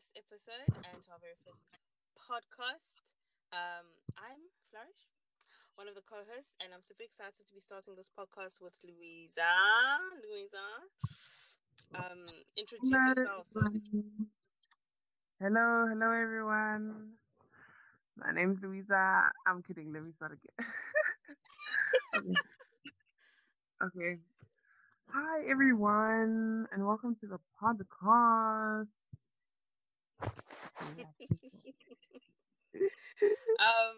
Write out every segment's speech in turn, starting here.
first episode and to our very first podcast. Um, I'm Flourish, one of the co-hosts, and I'm super excited to be starting this podcast with Louisa. Louisa, um, introduce Hello, yourself. Hello, hello everyone. My name's Louisa. I'm kidding. Let me start again. okay. okay. Hi everyone, and welcome to the podcast. um,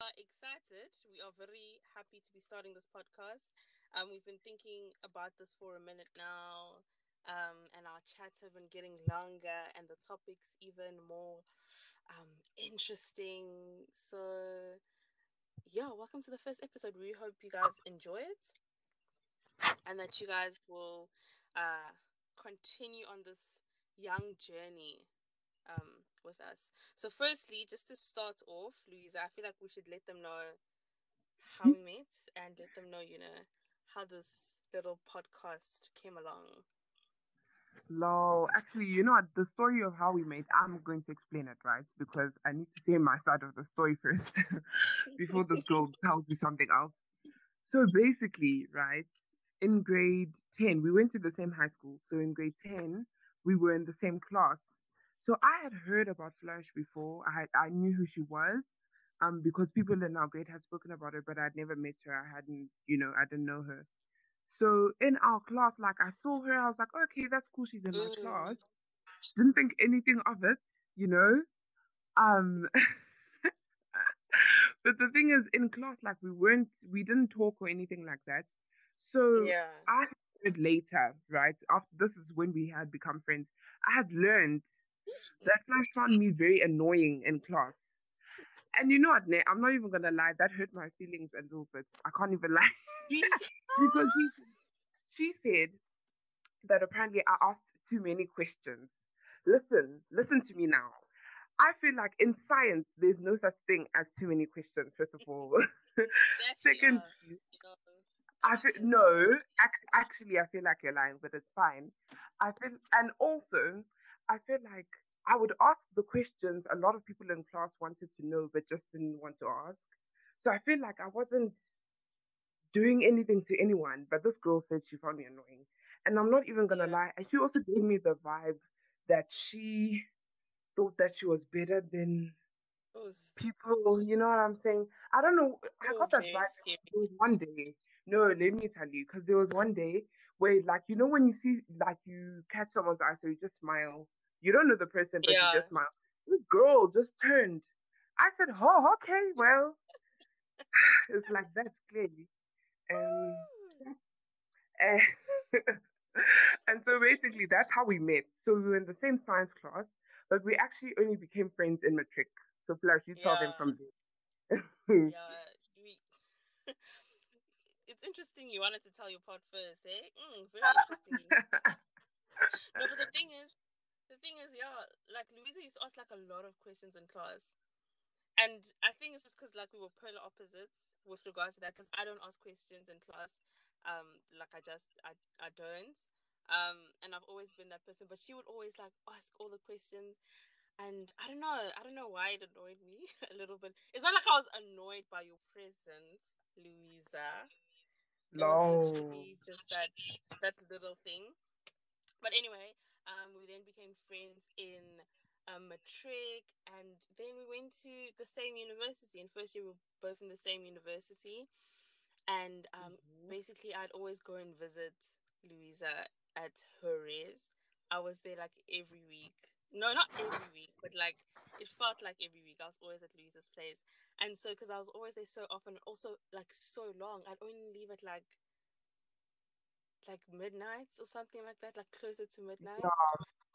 are excited. We are very happy to be starting this podcast. Um, we've been thinking about this for a minute now, um, and our chats have been getting longer, and the topics even more um, interesting. So, yeah, welcome to the first episode. We hope you guys enjoy it, and that you guys will uh, continue on this young journey um, with us. So, firstly, just to start off, Louisa, I feel like we should let them know how we met and let them know, you know, how this little podcast came along. No, Actually, you know what? The story of how we met, I'm going to explain it, right? Because I need to say my side of the story first before this girl tells me something else. So basically, right, in grade 10, we went to the same high school. So in grade 10, we were in the same class. So I had heard about Flourish before. I had I knew who she was. Um, because people in our grade had spoken about her, but I'd never met her. I hadn't, you know, I didn't know her. So in our class, like I saw her, I was like, okay, that's cool. She's in my Mm. class. Didn't think anything of it, you know. Um, but the thing is, in class, like we weren't, we didn't talk or anything like that. So Yeah. I later, right? After this is when we had become friends. I had learned that Flash found me very annoying in class. And you know what? I'm not even gonna lie, that hurt my feelings a little bit. I can't even lie. because he, she said that apparently I asked too many questions. Listen, listen to me now. I feel like in science, there's no such thing as too many questions, first of all. Second. I feel no, ac- actually, I feel like you're lying, but it's fine. I feel, and also, I feel like I would ask the questions a lot of people in class wanted to know, but just didn't want to ask. So I feel like I wasn't doing anything to anyone, but this girl said she found me annoying. And I'm not even gonna lie, and she also gave me the vibe that she thought that she was better than people. You know what I'm saying? I don't know. I got that vibe. was one day. No, let me tell you, because there was one day where, like, you know, when you see, like, you catch someone's eye, so you just smile. You don't know the person, but Yeah. you just smile. This girl just turned. I said, "Oh, okay, well, it's like that clearly." Um, and, and so basically, that's how we met. So we were in the same science class, but we actually only became friends in matric. So, Flash, you tell them from there. Yeah. It's interesting you wanted to tell your part first, eh? Mm, very interesting. no, but the thing is, the thing is, yeah, like Louisa used to ask like a lot of questions in class. And I think it's just because like we were polar opposites with regards to that. Because I don't ask questions in class, um, like I just I I don't, um, and I've always been that person. But she would always like ask all the questions, and I don't know, I don't know why it annoyed me a little bit. It's not like I was annoyed by your presence, Louisa. No. just that that little thing. But anyway, um, we then became friends in um, matric, and then we went to the same university. In first year, we were both in the same university, and um, Mhm. basically, I'd always go and visit Louisa at her res. I was there like every week. No, not every week, but like it felt like every week. I was always at Louisa's place, and so because I was always there so often, also like so long, I'd only leave at like like midnight or something like that, like closer to midnight.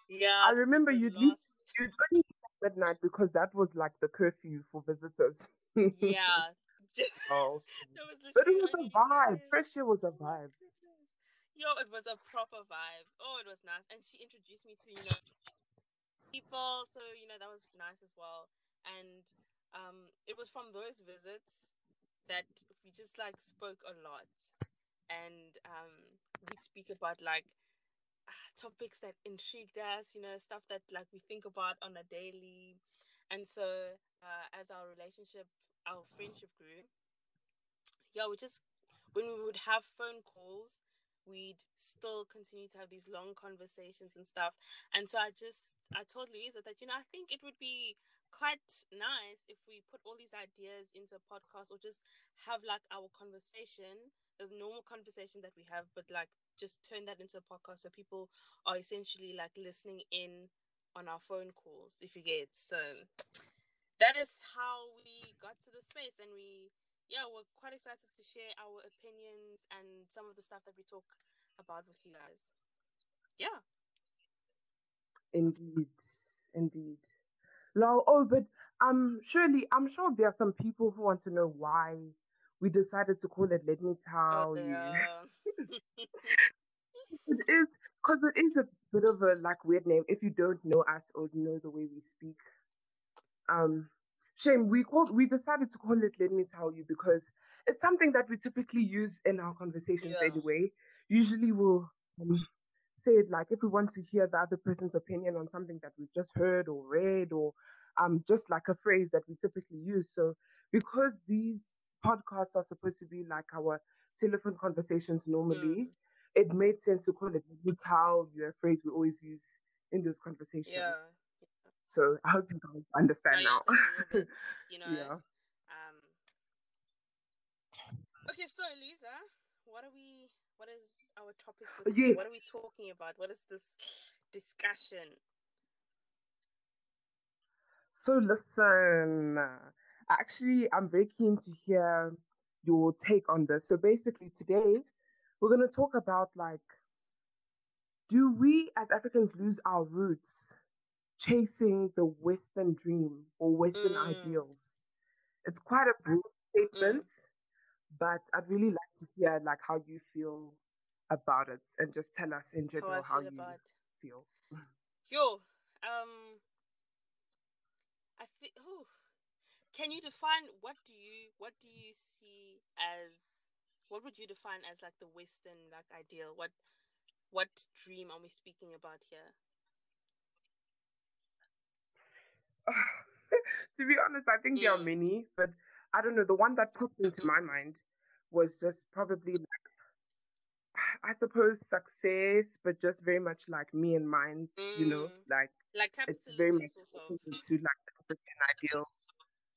Yeah, I remember you'd leave, you'd only leave at midnight because that was like the curfew for visitors. Yeah, just Oh, that was but it was a vibe. time. Fresh air was a vibe. Yo, it was a proper vibe. Oh, it was nice, and she introduced me to you know people, so you know that was nice as well. And um, it was from those visits that we just like spoke a lot, and um, we'd speak about like topics that intrigued us, you know, stuff that like we think about on a daily. And so uh, as our relationship, our friendship grew, yeah, we just when we would have phone calls, we'd still continue to have these long conversations and stuff. And so I just I told Louisa that, you know, I think it would be quite nice if we put all these ideas into a podcast or just have like our conversation, the normal conversation that we have, but like just turn that into a podcast so people are essentially like listening in on our phone calls if you get so that is how we got to the space and we yeah we're quite excited to share our opinions and some of the stuff that we talk about with you guys. Yeah. Indeed. Indeed no oh but um surely i'm sure there are some people who want to know why we decided to call it Let Me Tell oh, You. it is because it is a bit of a like weird name if you don't know us or know the way we speak. Um, shame we called we decided to call it Let Me Tell You because it's something that we typically use in our conversations yeah. anyway. Usually we'll um, say it like if we want to hear the other person's opinion on something that we've just heard or read or um just like a phrase that we typically use. So because these podcasts are supposed to be like our telephone conversations normally, mm. it made sense to call it how you a phrase we always use in those conversations. Yeah. So I hope you guys understand no, now. You know. yeah. Um, okay, so Lisa, what are we? What is our topic for today? Yes. What are we talking about? What is this discussion? So listen, actually, I'm very keen to hear your take on this. So basically, today we're going to talk about like, do we as Africans lose our roots chasing the Western dream or Western mm. ideals? It's quite a broad statement, mm. but I'd really like to hear like how you feel about it and just tell us in general how, how you feel. Yo, um, I think. Can you define what do you what do you see as what would you define as like the Western like ideal? What what dream are we speaking about here? to be honest, I think mm. there are mm. many, but I don't know. The one that popped into mm-hmm. my mind was just probably like, I suppose success, but just very much like me and mine. Mm. You know, mm. like like it's very much sort of. to like the ideal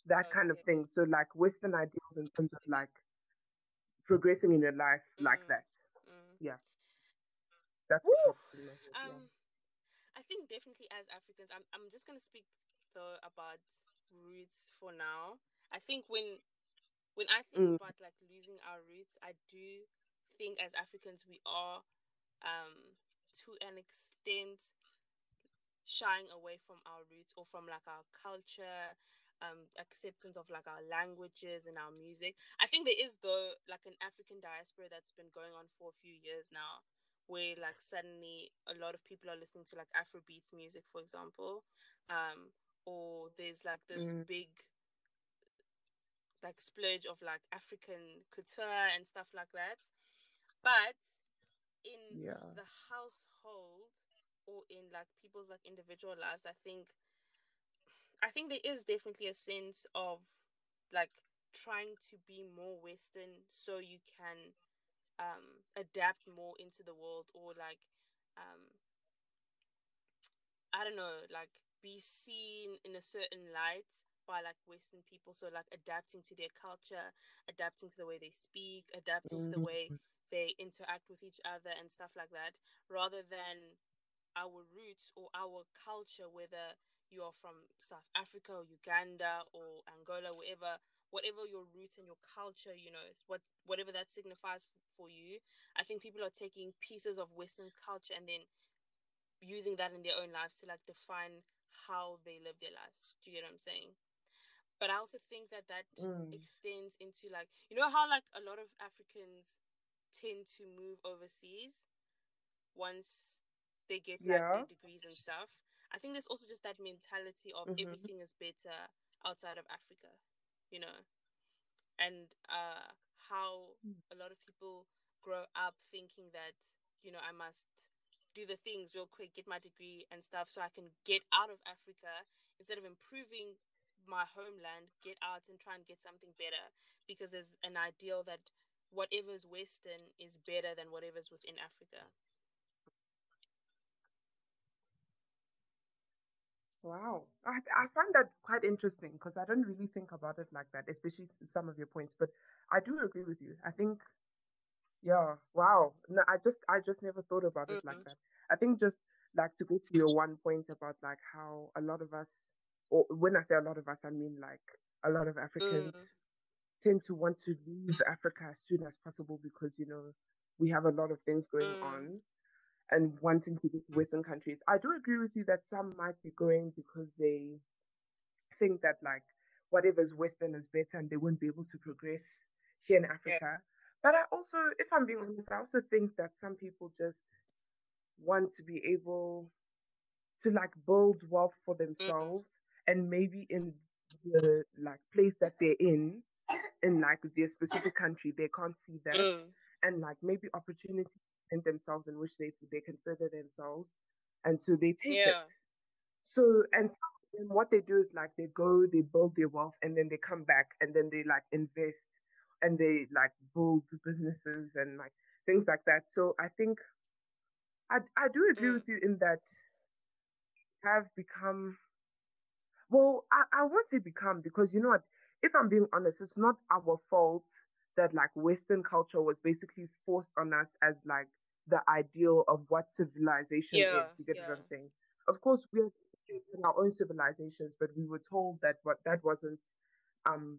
that okay. kind of thing. So like Western ideals in terms of like progressing in your life mm. like that. Mm. Yeah. That's um, I think definitely as Africans, I'm I'm just gonna speak though about roots for now. I think when when I think mm. about like losing our roots, I do think as Africans we are um to an extent shying away from our roots or from like our culture um, acceptance of like our languages and our music. I think there is though like an African diaspora that's been going on for a few years now, where like suddenly a lot of people are listening to like Afrobeats music, for example, um, or there's like this mm. big like splurge of like African couture and stuff like that. But in yeah. the household or in like people's like individual lives, I think I think there is definitely a sense of like trying to be more Western so you can um, adapt more into the world or like um, I don't know, like be seen in a certain light by like Western people. So like adapting to their culture, adapting to the way they speak, adapting mm-hmm. to the way mm-hmm. They interact with each other and stuff like that, rather than our roots or our culture, whether you are from South Africa or Uganda or Angola, whatever whatever your roots and your culture, you know, what whatever that signifies f- for you. I think people are taking pieces of Western culture and then using that in their own lives to like define how they live their lives. Do you get what I'm saying? But I also think that that mm. extends into like you know how like a lot of Africans tend to move overseas once they get like yeah. their degrees and stuff. I think there's also just that mentality of mm-hmm. everything is better outside of Africa, you know, and uh, how mm. a lot of people grow up thinking that you know I must do the things real quick, get my degree and stuff, so I can get out of Africa instead of improving my homeland, get out and try and get something better because there's an ideal that whatever's Western is better than whatever's within Africa. Wow, I I find that quite interesting because I don't really think about it like that, especially some of your points. But I do agree with you. I think, yeah, wow. No, I just I just never thought about it mm-hmm. like that. I think just like to go to your one point about like how a lot of us, or when I say a lot of us, I mean like a lot of Africans mm. Tend to want to leave Africa as soon as possible because you know we have a lot of things going mm. on and wanting to go to Western countries. I do agree with you that some might be going because they think that like whatever's Western is better and they won't be able to progress here in Africa. Yeah. But I also, if I'm being honest, I also think that some people just want to be able to like build wealth for mm-hmm. themselves and maybe in the like place that they're in in like their specific country they can't see that mm. and like maybe opportunity in themselves in which they they can further themselves, and so they take yeah. it. So and so, what they do is like they go, they build their wealth, and then they come back, and then they like invest, and they like build businesses and like things like that. So I think I I do agree mm. with you in that have become well I, I won't say become because you know what if i'm being honest it's not our fault that like western culture was basically forced on us as like the ideal of what civilization yeah, is. You get yeah. what I'm saying? Of course, we're in our own civilizations, but we were told that what that wasn't um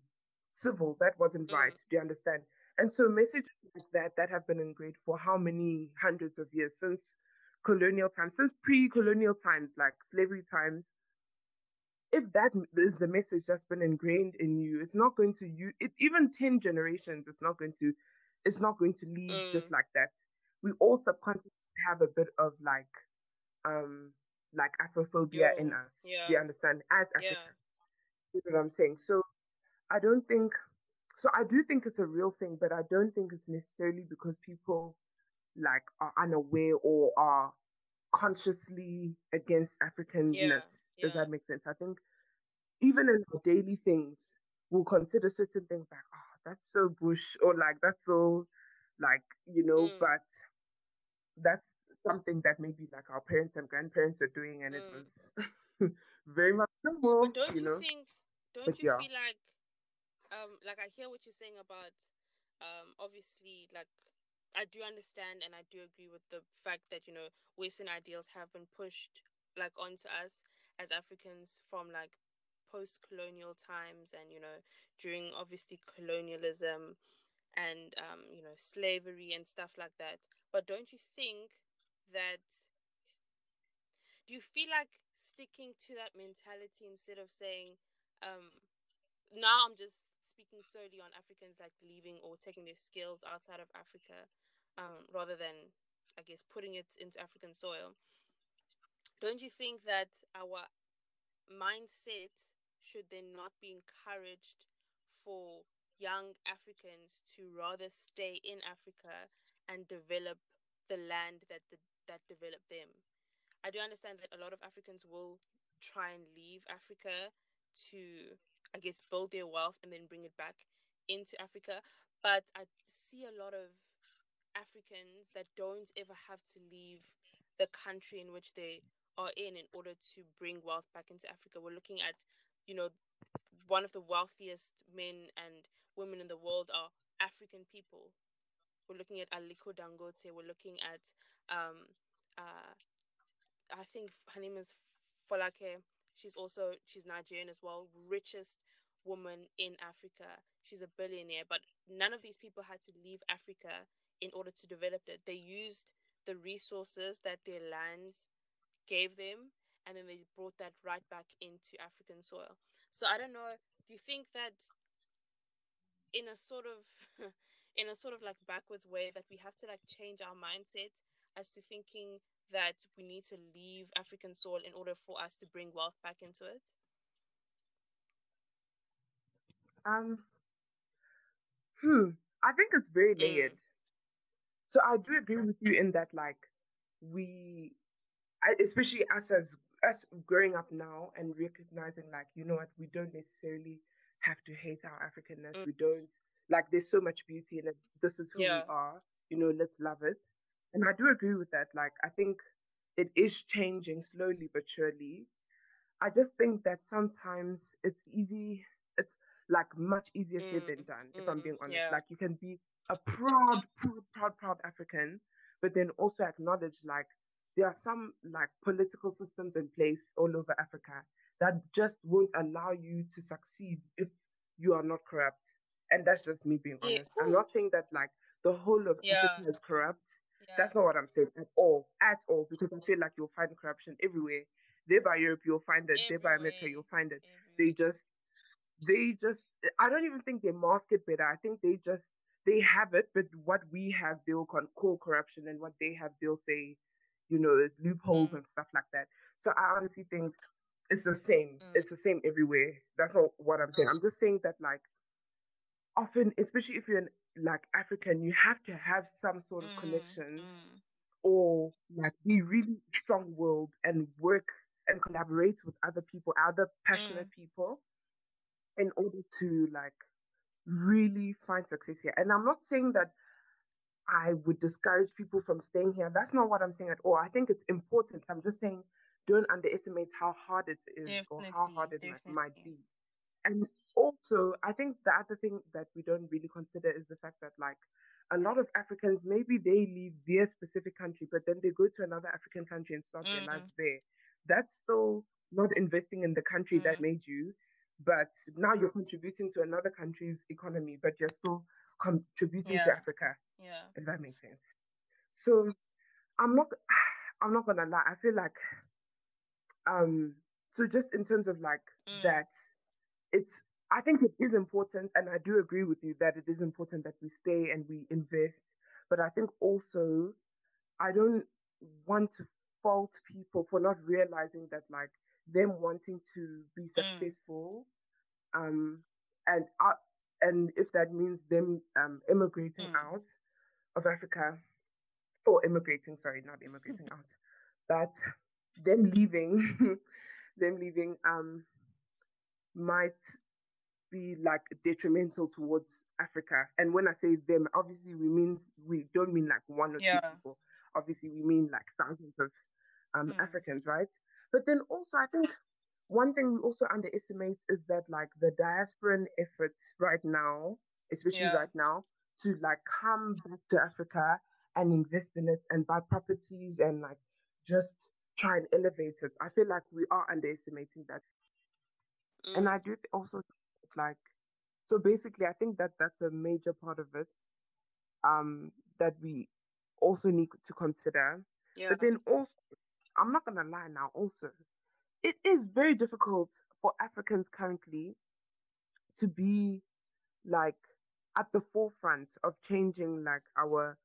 civil, that wasn't mm. right. Do you understand? And so messages like that that have been ingrained for how many hundreds of years since colonial times, since pre-colonial times, like slavery times. If that is the message that's been ingrained in you, it's not going to you. It even ten generations, it's not going to, it's not going to leave mm. just like that we all subconsciously have a bit of like um like Afrophobia in us. Yeah. You understand? As African. Yeah. You know what I'm saying? So I don't think so I do think it's a real thing, but I don't think it's necessarily because people like are unaware or are consciously against Africanness. Yeah. Does that make sense? I think even in our daily things, we'll consider certain things like, oh, that's so bush, or like that's so like, you know, mm. but that's something that maybe like our parents and grandparents were doing, and mm. it was very much normal. But don't you, you know? think? Don't but you yeah. feel like, um, like I hear what you're saying about, um, obviously like I do understand and I do agree with the fact that you know Western ideals have been pushed like onto us as Africans from like post-colonial times and you know during obviously colonialism and um, you know slavery and stuff like that. But don't you think that do you feel like sticking to that mentality instead of saying um, now i'm just speaking solely on africans like leaving or taking their skills outside of africa um, rather than i guess putting it into african soil don't you think that our mindset should then not be encouraged for young Africans to rather stay in Africa and develop the land that the, that developed them. I do understand that a lot of Africans will try and leave Africa to, I guess, build their wealth and then bring it back into Africa. But I see a lot of Africans that don't ever have to leave the country in which they are in in order to bring wealth back into Africa. We're looking at, you know, one of the wealthiest men and women in the world are African people. We're looking at Aliko Dangote. We're looking at, um, uh, I think her name is Folake. She's also she's Nigerian as well. Richest woman in Africa. She's a billionaire. But none of these people had to leave Africa in order to develop it. They used the resources that their lands gave them, and then they brought that right back into African soil. So I don't know. Do you think that in a sort of in a sort of like backwards way that we have to like change our mindset as to thinking that we need to leave African soil in order for us to bring wealth back into it? Um, hmm. I think it's very mm. layered. Mm. So I do agree with you in that, like, we, especially us as us growing up now and recognizing, like, you know what, we don't necessarily have to hate our Africanness. Mm. We don't like. There's so much beauty in it. This is who yeah. we are. You know, let's love it. And I do agree with that. Like, I think it is changing slowly but surely. I just think that sometimes it's easy. It's like much easier mm. said than done. If mm. I'm being honest, yeah. like you can be a proud, proud, proud, proud African, but then also acknowledge like there are some like political systems in place all over Africa that just won't allow you to succeed if you are not corrupt. And that's just me being honest. Yeah, I'm not saying that like the whole of yeah. Africa is corrupt. Yeah. That's not what I'm saying at all, at all, because I feel like you'll find corruption everywhere. There by Europe, you'll find it. There by America, you'll find it. They just, they just, I don't even think they mask it better. I think they just they have it, but what we have, they'll call corruption, and what they have, they'll say, you know, there's loopholes mm. and stuff like that. So I honestly think it's the same. Mm. It's the same everywhere. That's not what I'm saying. I'm just saying that, like, often, especially if you're an, like African, you have to have some sort of mm. connections mm. or like be really strong-willed and work and collaborate with other people, other passionate mm. people, in order to like really find success here. And I'm not saying that I would discourage people from staying here. That's not what I'm saying at all. I think it's important. I'm just saying don't underestimate how hard it is definitely, or how hard it might, might be. And also, I think the other thing that we don't really consider is the fact that, like, a lot of Africans, maybe they leave their specific country, but then they go to another African country and start mm-hmm. their lives there. That's still not investing in the country mm-hmm. that made you but now you're contributing to another country's economy, but you're still contributing yeah. to Africa. Yeah. If that makes sense. So I'm not I'm not gonna lie, I feel like um so just in terms of like mm. that it's I think it is important and I do agree with you that it is important that we stay and we invest. But I think also I don't want to fault people for not realizing that like them wanting to be mm. successful, mm. um, and uh, and if that means them um immigrating mm. out of Africa, or immigrating, sorry, not immigrating out, but them leaving, them leaving um might be like detrimental towards Africa. And when I say them, obviously we mean we don't mean like one or yeah. two people. Obviously we mean like thousands of um, mm. Africans, right? But then also, I think one thing we also underestimate is that like the diasporan efforts right now, especially yeah. right now, to like come back to Africa and invest in it and buy properties and like just try and elevate it. I feel like we are underestimating that. Mm. And I do also like so basically I think that that's a major part of it um that we also need to consider. Yeah. But then also I'm not gonna lie now, also, it is very difficult for Africans currently to be like at the forefront of changing like our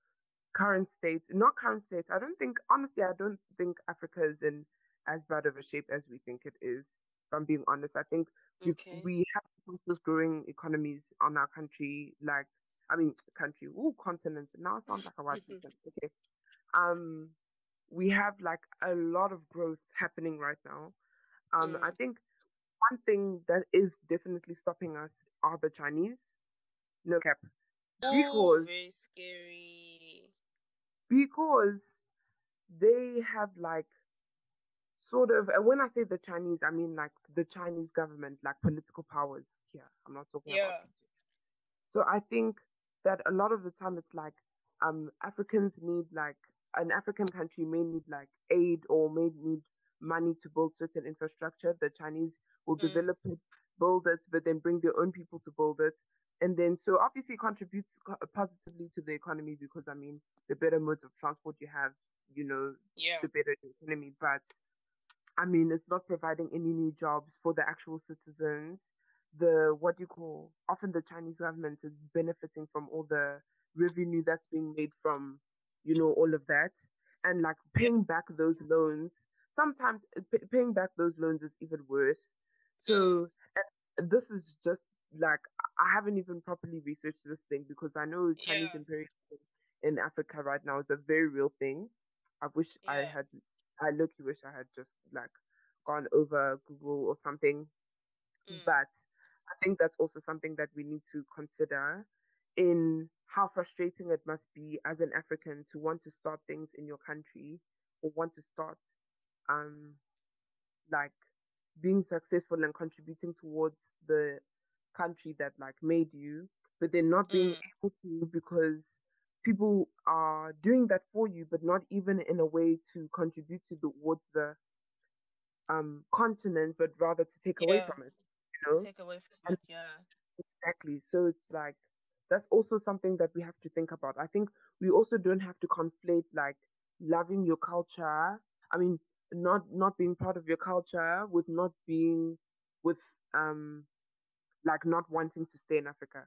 current state. Not current state. I don't think honestly I don't think Africa is in as bad of a shape as we think it is. If I'm being honest. I think okay. we have fastest growing economies on our country, like I mean country, ooh, continent. Now it sounds like a white person. Okay. Um we have like a lot of growth happening right now. Um, mm. I think one thing that is definitely stopping us are the Chinese. No cap. Oh, because very scary. Because they have like sort of and when I say the Chinese, I mean like the Chinese government, like political powers here. I'm not talking yeah. about so I think that a lot of the time it's like um Africans need like an African country may need like aid or may need money to build certain infrastructure. The Chinese will mm. develop it, build it, but then bring their own people to build it. And then, so obviously, it contributes positively to the economy because I mean, the better modes of transport you have, you know, yeah. the better the economy. But I mean, it's not providing any new jobs for the actual citizens. The what do you call? Often the Chinese government is benefiting from all the revenue that's being made from you know, all of that. And like paying back those loans, sometimes uh, p- paying back those loans is even worse. So this is just like, I haven't even properly researched this thing because I know Chinese yeah. imperialism in Africa right now is a very real thing. I wish yeah. I had I look wish I had just like gone over Google or something. Mm. But I think that's also something that we need to consider in how frustrating it must be as an African to want to start things in your country or want to start um like being successful and contributing towards the country that like made you, but then not being mm. able to because people are doing that for you, but not even in a way to contribute to towards the um continent, but rather to take yeah. away from it. You know? Take away from and, it, yeah. Exactly. So it's like that's also something that we have to think about. I think we also don't have to conflate like loving your culture. I mean, not not being part of your culture with not being with um like not wanting to stay in Africa.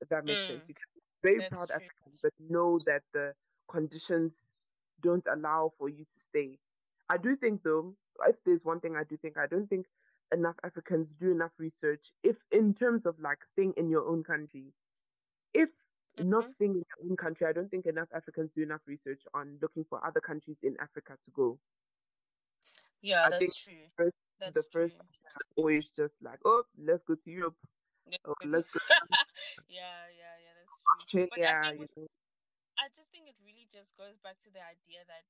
If that makes mm, sense. You can be very proud true. African, but know that the conditions don't allow for you to stay. I do think though, if there's one thing I do think, I don't think enough Africans do enough research if in terms of like staying in your own country. If mm-hmm. not staying in your own country, I don't think enough Africans do enough research on looking for other countries in Africa to go. Yeah, I that's true. First, that's the first always just like, oh, let's go to Europe. Yeah. Oh, let's go. yeah, yeah, yeah, that's true. Australia, I, you know. I just think it really just goes back to the idea that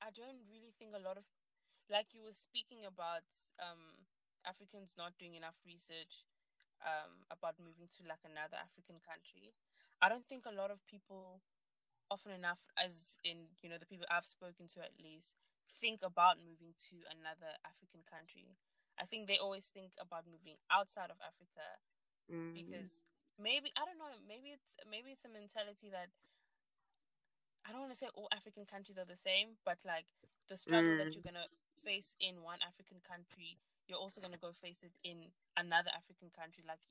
I don't really think a lot of, like you were speaking about, um, Africans not doing enough research, um, about moving to like another African country. I don't think a lot of people, often enough, as in you know the people I've spoken to at least, think about moving to another African country. I think they always think about moving outside of Africa mm. because maybe I don't know, maybe it's maybe it's a mentality that I don't want to say all African countries are the same, but like the struggle mm. that you're gonna face in one African country, you're also gonna go face it in another African country. Like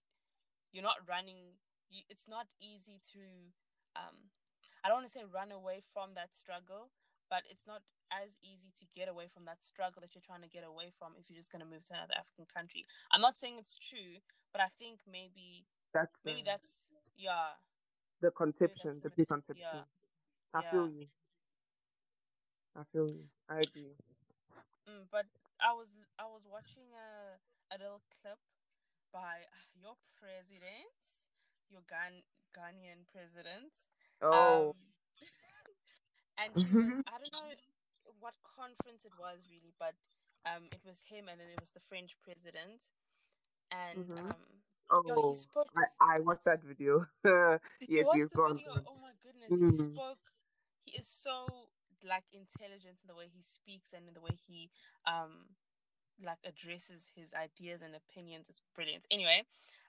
you're not running. You, it's not easy to. Um, I don't want to say run away from that struggle, but it's not as easy to get away from that struggle that you're trying to get away from if you're just going to move to another African country. I'm not saying it's true, but I think maybe that's maybe the, that's yeah the conception, the preconception. Yeah. I yeah. feel you. I feel you. I agree. Mm, but I was I was watching a a little clip by your president, your Ghan- Ghanaian president. Oh. Um, and was, I don't know what conference it was really, but um, it was him, and then it was the French president, and mm-hmm. um, oh, yo, he spoke. I, I watched that video. yes, gone. Video? Oh my goodness, mm-hmm. he spoke. He is so like intelligent in the way he speaks and in the way he um like addresses his ideas and opinions. It's brilliant. Anyway,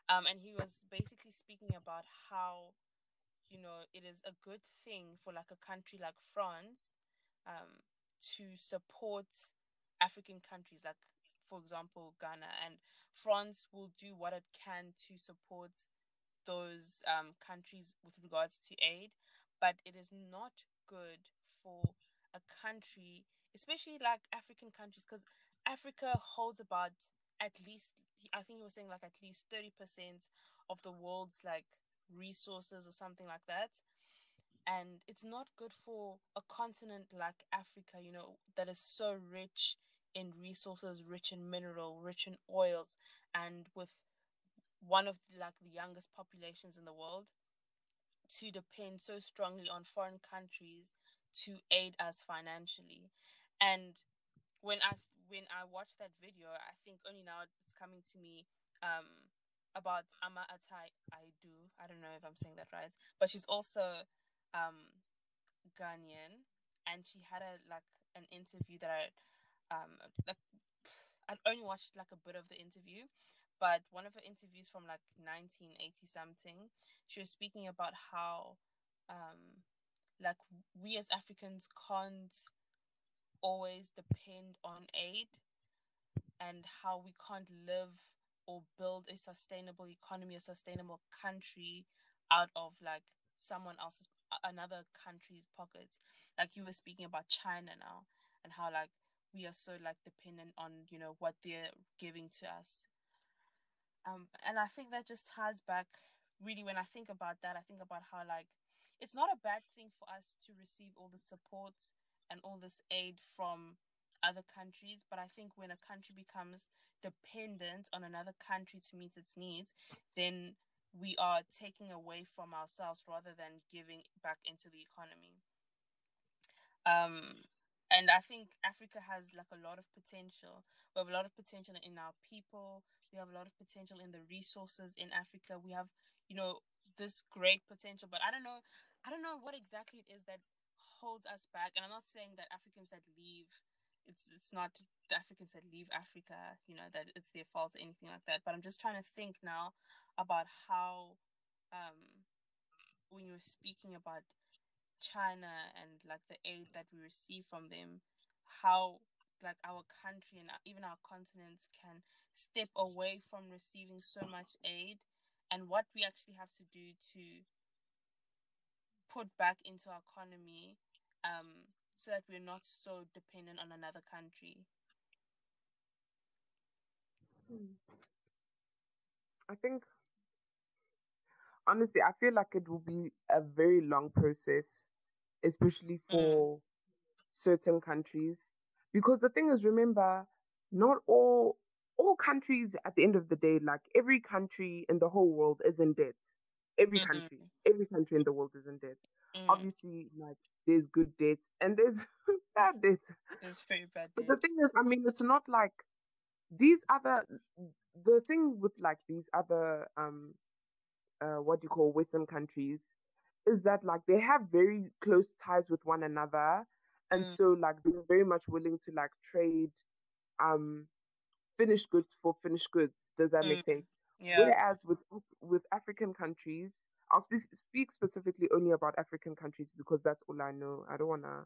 um, and he was basically speaking about how you know, it is a good thing for like a country like France um, to support African countries, like for example Ghana, and France will do what it can to support those um, countries with regards to aid, but it is not good for a country, especially like African countries, because Africa holds about at least I think he was saying like at least thirty percent of the world's like resources or something like that and it's not good for a continent like Africa, you know, that is so rich in resources, rich in mineral, rich in oils, and with one of like the youngest populations in the world, to depend so strongly on foreign countries to aid us financially. And when I when I watched that video, I think only now it's coming to me um, about Ama Atai I do. I don't know if I'm saying that right, but she's also um, Ghanaian, and she had a like an interview that I um like I'd only watched like a bit of the interview, but one of her interviews from like 1980 something, she was speaking about how um like we as Africans can't always depend on aid and how we can't live or build a sustainable economy, a sustainable country out of like someone else's another country's pockets. Like you were speaking about China now and how like we are so like dependent on, you know, what they're giving to us. Um and I think that just ties back really when I think about that, I think about how like it's not a bad thing for us to receive all the support and all this aid from other countries. But I think when a country becomes dependent on another country to meet its needs, then we are taking away from ourselves rather than giving back into the economy. Um, and I think Africa has like a lot of potential. We have a lot of potential in our people. We have a lot of potential in the resources in Africa. We have, you know, this great potential. But I don't know, I don't know what exactly it is that holds us back. And I'm not saying that Africans that leave it's it's not Africans that leave Africa, you know, that it's their fault or anything like that. But I'm just trying to think now about how um when you were speaking about China and like the aid that we receive from them, how like our country and even our continents can step away from receiving so much aid and what we actually have to do to put back into our economy um, so that we're not so dependent on another country? Hmm. I think, honestly, I feel like it will be a very long process, especially mm. for mm. certain countries. Because the thing is, remember, not all all countries at the end of the day, like every country in the whole world is in debt. Every mm-hmm. country, every country in the world is in debt. Mm. Obviously, like there's good debt and there's bad debt. There's very bad But the thing is, I mean, it's not like these other. The thing with like these other um, uh, what do you call Western countries, is that like they have very close ties with one another, and mm. so like they're very much willing to like trade, um, finished goods for finished goods. Does that mm. make sense? Yeah. Whereas with with African countries, I'll spe- speak specifically only about African countries because that's all I know. I don't want to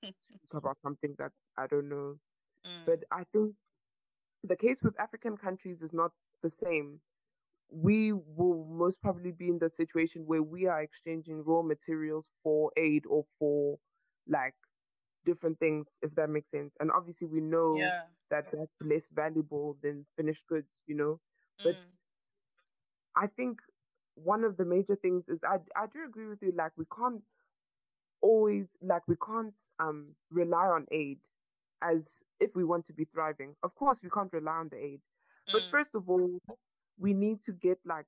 speak about something that I don't know. Mm. But I think the case with African countries is not the same. We will most probably be in the situation where we are exchanging raw materials for aid or for like different things, if that makes sense. And obviously, we know yeah. that that's less valuable than finished goods, you know. But mm. I think one of the major things is I I do agree with you. Like we can't always like we can't um rely on aid as if we want to be thriving. Of course, we can't rely on the aid, mm. but first of all, we need to get like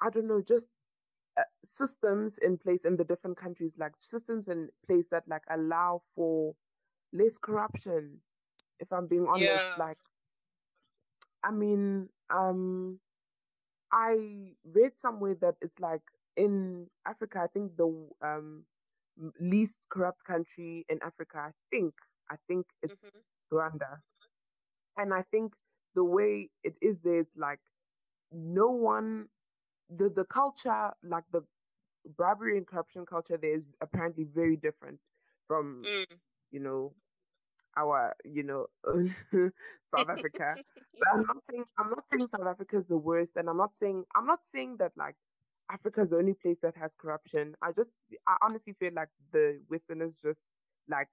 I don't know, just uh, systems in place in the different countries, like systems in place that like allow for less corruption. If I'm being honest, yeah. like I mean, um, I read somewhere that it's like in Africa, I think the um, least corrupt country in Africa, I think, I think it's mm-hmm. Rwanda. And I think the way it is there, it's like no one, the, the culture, like the bribery and corruption culture there is apparently very different from, mm. you know, our, you know, South Africa. but I'm not saying I'm not saying South Africa is the worst, and I'm not saying I'm not saying that like Africa is the only place that has corruption. I just I honestly feel like the Westerners just like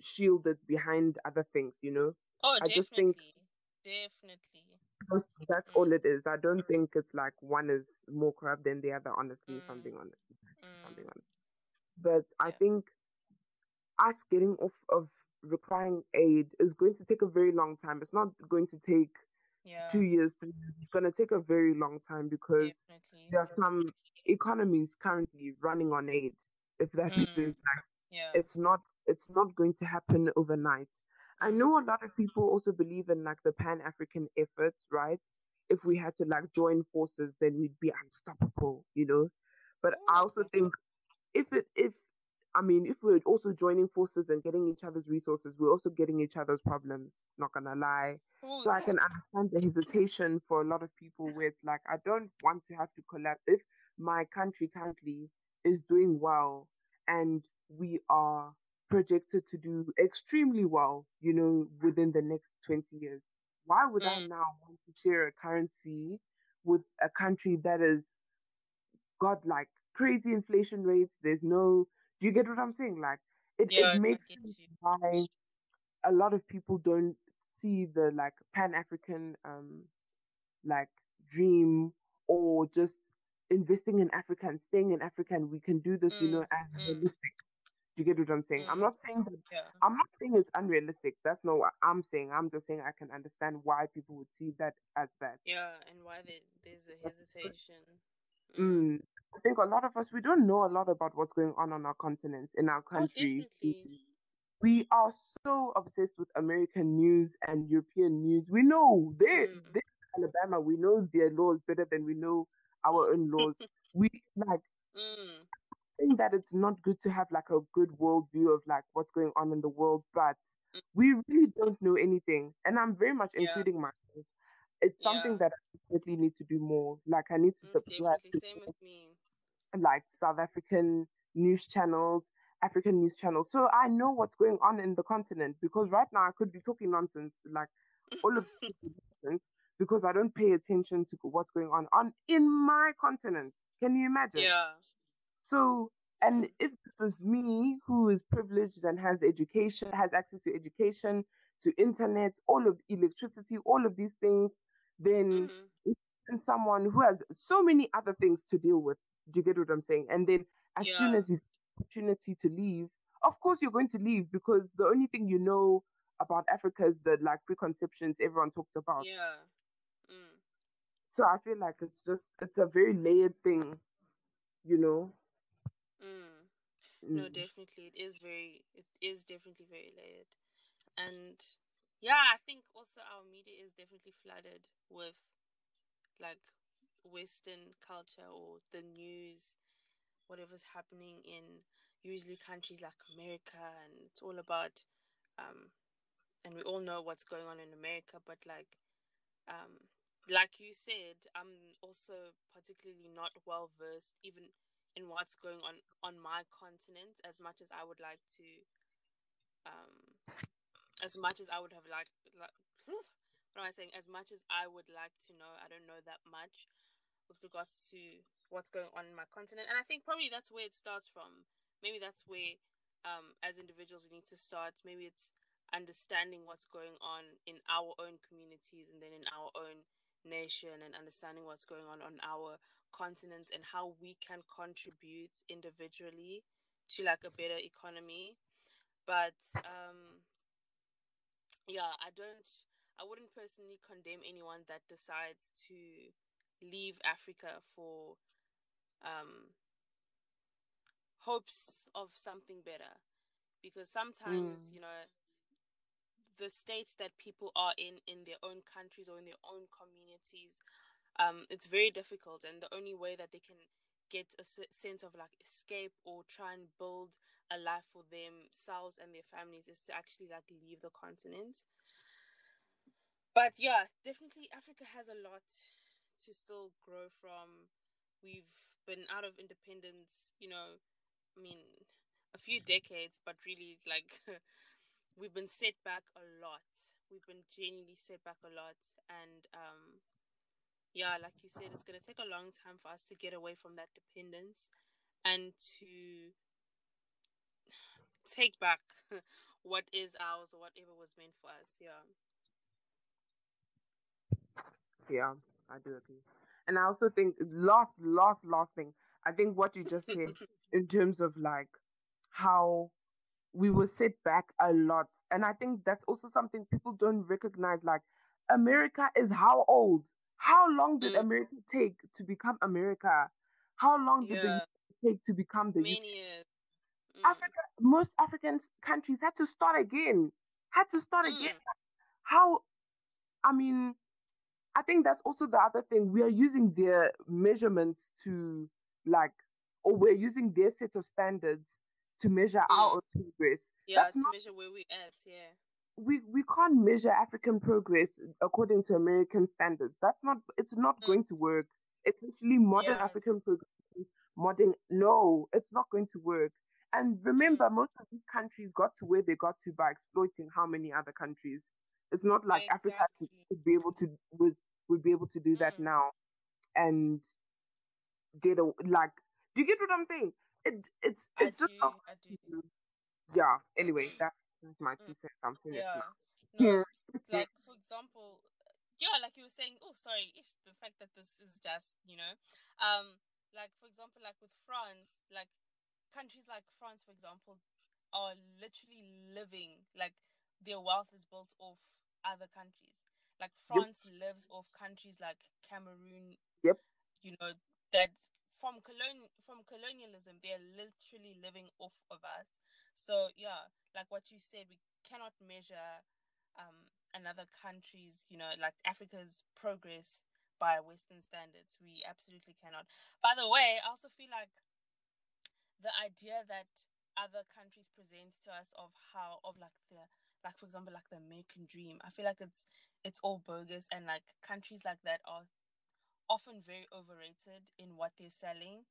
shielded behind other things, you know. Oh, I definitely. just think definitely. That's mm. all it is. I don't mm. think it's like one is more corrupt than the other. Honestly, mm. if I'm being mm. honest, if I'm being mm. honest. But yeah. I think us getting off of requiring aid is going to take a very long time. It's not going to take yeah. two years, three years. It's going to take a very long time because Definitely. there are some economies currently running on aid. If that mm. makes sense, like yeah. it's not it's not going to happen overnight. I know a lot of people also believe in like the Pan African effort, right? If we had to like join forces, then we'd be unstoppable, you know. But I also think if it if I mean, if we're also joining forces and getting each other's resources, we're also getting each other's problems. Not gonna lie. So I can understand the hesitation for a lot of people where it's like, I don't want to have to collapse. If my country currently is doing well and we are projected to do extremely well, you know, within the next 20 years, why would mm. I now want to share a currency with a country that has got like crazy inflation rates? There's no do you get what I'm saying? Like it, yeah, it makes sense why a lot of people don't see the like Pan African um like dream or just investing in Africa and staying in Africa and we can do this, mm, you know, as mm. realistic. You get what I'm saying? Mm. I'm not saying that yeah. I'm not saying it's unrealistic. That's not what I'm saying. I'm just saying I can understand why people would see that as that. Yeah, and why they, there's a hesitation. Mm. mm. I think a lot of us we don't know a lot about what's going on on our continent in our oh, country. Oh, we are so obsessed with American news and European news. We know they mm. they Alabama. We know their laws better than we know our own laws. we like mm. Think that it's not good to have like a good world view of like what's going on in the world, but mm. we really don't know anything. And I'm very much including yeah. myself. It's something yeah. that I definitely need to do more. Like I need to mm, subscribe to same with me. like South African news channels, African news channels. So I know what's going on in the continent because right now I could be talking nonsense like all of nonsense because I don't pay attention to what's going on on in my continent. Can you imagine? Yeah. So, and if this is me who is privileged and has education, has access to education, to internet, all of electricity, all of these things, then mm-hmm. someone who has so many other things to deal with. Do you get what I'm saying? And then as yeah. soon as you opportunity to leave, of course you're going to leave because the only thing you know about Africa is the like preconceptions everyone talks about. Yeah. So I feel like it's just it's a very layered thing, you know. Mm. No, mm. definitely, it is very, it is definitely very layered, and yeah, I think also our media is definitely flooded with like Western culture or the news, whatever's happening in usually countries like America, and it's all about, um, and we all know what's going on in America, but like, um, like you said, I'm also particularly not well versed even in what's going on on my continent as much as I would like to um as much as I would have liked like, what am I saying? As much as I would like to know I don't know that much with regards to what's going on in my continent. And I think probably that's where it starts from. Maybe that's where um as individuals we need to start. Maybe it's understanding what's going on in our own communities and then in our own nation and understanding what's going on on our continent and how we can contribute individually to like a better economy but um yeah i don't i wouldn't personally condemn anyone that decides to leave africa for um hopes of something better because sometimes mm. you know the state that people are in in their own countries or in their own communities um, it's very difficult and the only way that they can get a sense of like escape or try and build a life for themselves and their families is to actually like leave the continent. But yeah definitely africa has a lot to still grow from. We've been out of independence you know i mean a few decades but really like we've been set back a lot. We've been genuinely set back a lot, and um, yeah, like you said, it's gonna take a long time for us to get away from that dependence and to take back what is ours or whatever was meant for us. Yeah. Yeah, I do agree. And I also think last, last, last thing. I think what you just said in terms of like how we were set back a lot. And I think that's also something people don't recognize. Like, America is how old? How long did mm. America take to become America? How long did yeah. the take to become the Many years. Mm. Africa, most African countries had to start again. Had to start mm. again. How? I mean, I think that's also the other thing. We are using their measurements to like, or we're using their set of standards to measure mm. our progress. Yeah, That's to not, measure where we at. Yeah. We we can't measure African progress according to American standards. That's not. It's not mm. going to work. Essentially, modern yeah. African progress, modern. No, it's not going to work. And remember, most of these countries got to where they got to by exploiting how many other countries. It's not like exactly. Africa would be able to would would be able to do that mm. now, and get a like. Do you get what I'm saying? it it's it's I just do, yeah. Anyway, that's, that's my two mm. cents. I'm finished yeah. No, like for example, yeah, like you were saying. Oh, sorry, it's the fact that this is just you know, um, like for example, like with France, like countries like France, for example, are literally living like their wealth is built off other countries. Like France yep. lives off countries like Cameroon. Yep. You know that from colon from colonialism, they're literally living off of us. So yeah, like what you said, we cannot measure um, another country's, you know, like Africa's progress by Western standards. We absolutely cannot. By the way, I also feel like the idea that other countries present to us of how of like the like for example like the American dream. I feel like it's it's all bogus and like countries like that are often very overrated in what they're selling.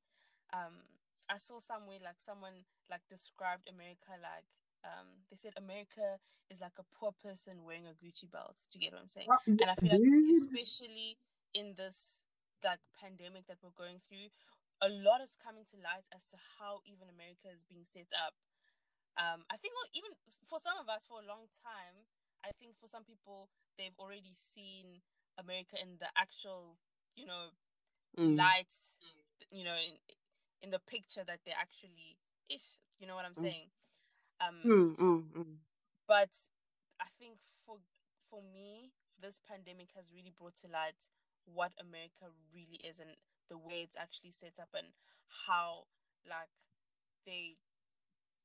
Um I saw somewhere like someone like described America like um they said America is like a poor person wearing a Gucci belt. Do you get what I'm saying? And I feel like especially in this like pandemic that we're going through, a lot is coming to light as to how even America is being set up. Um, I think even for some of us for a long time, I think for some people they've already seen America in the actual, you know, mm. lights, you know, in in the picture that they actually ish. You know what I'm mm. saying? Um, mm, mm, mm, but I think for for me, this pandemic has really brought to light what America really is and the way it's actually set up and how like they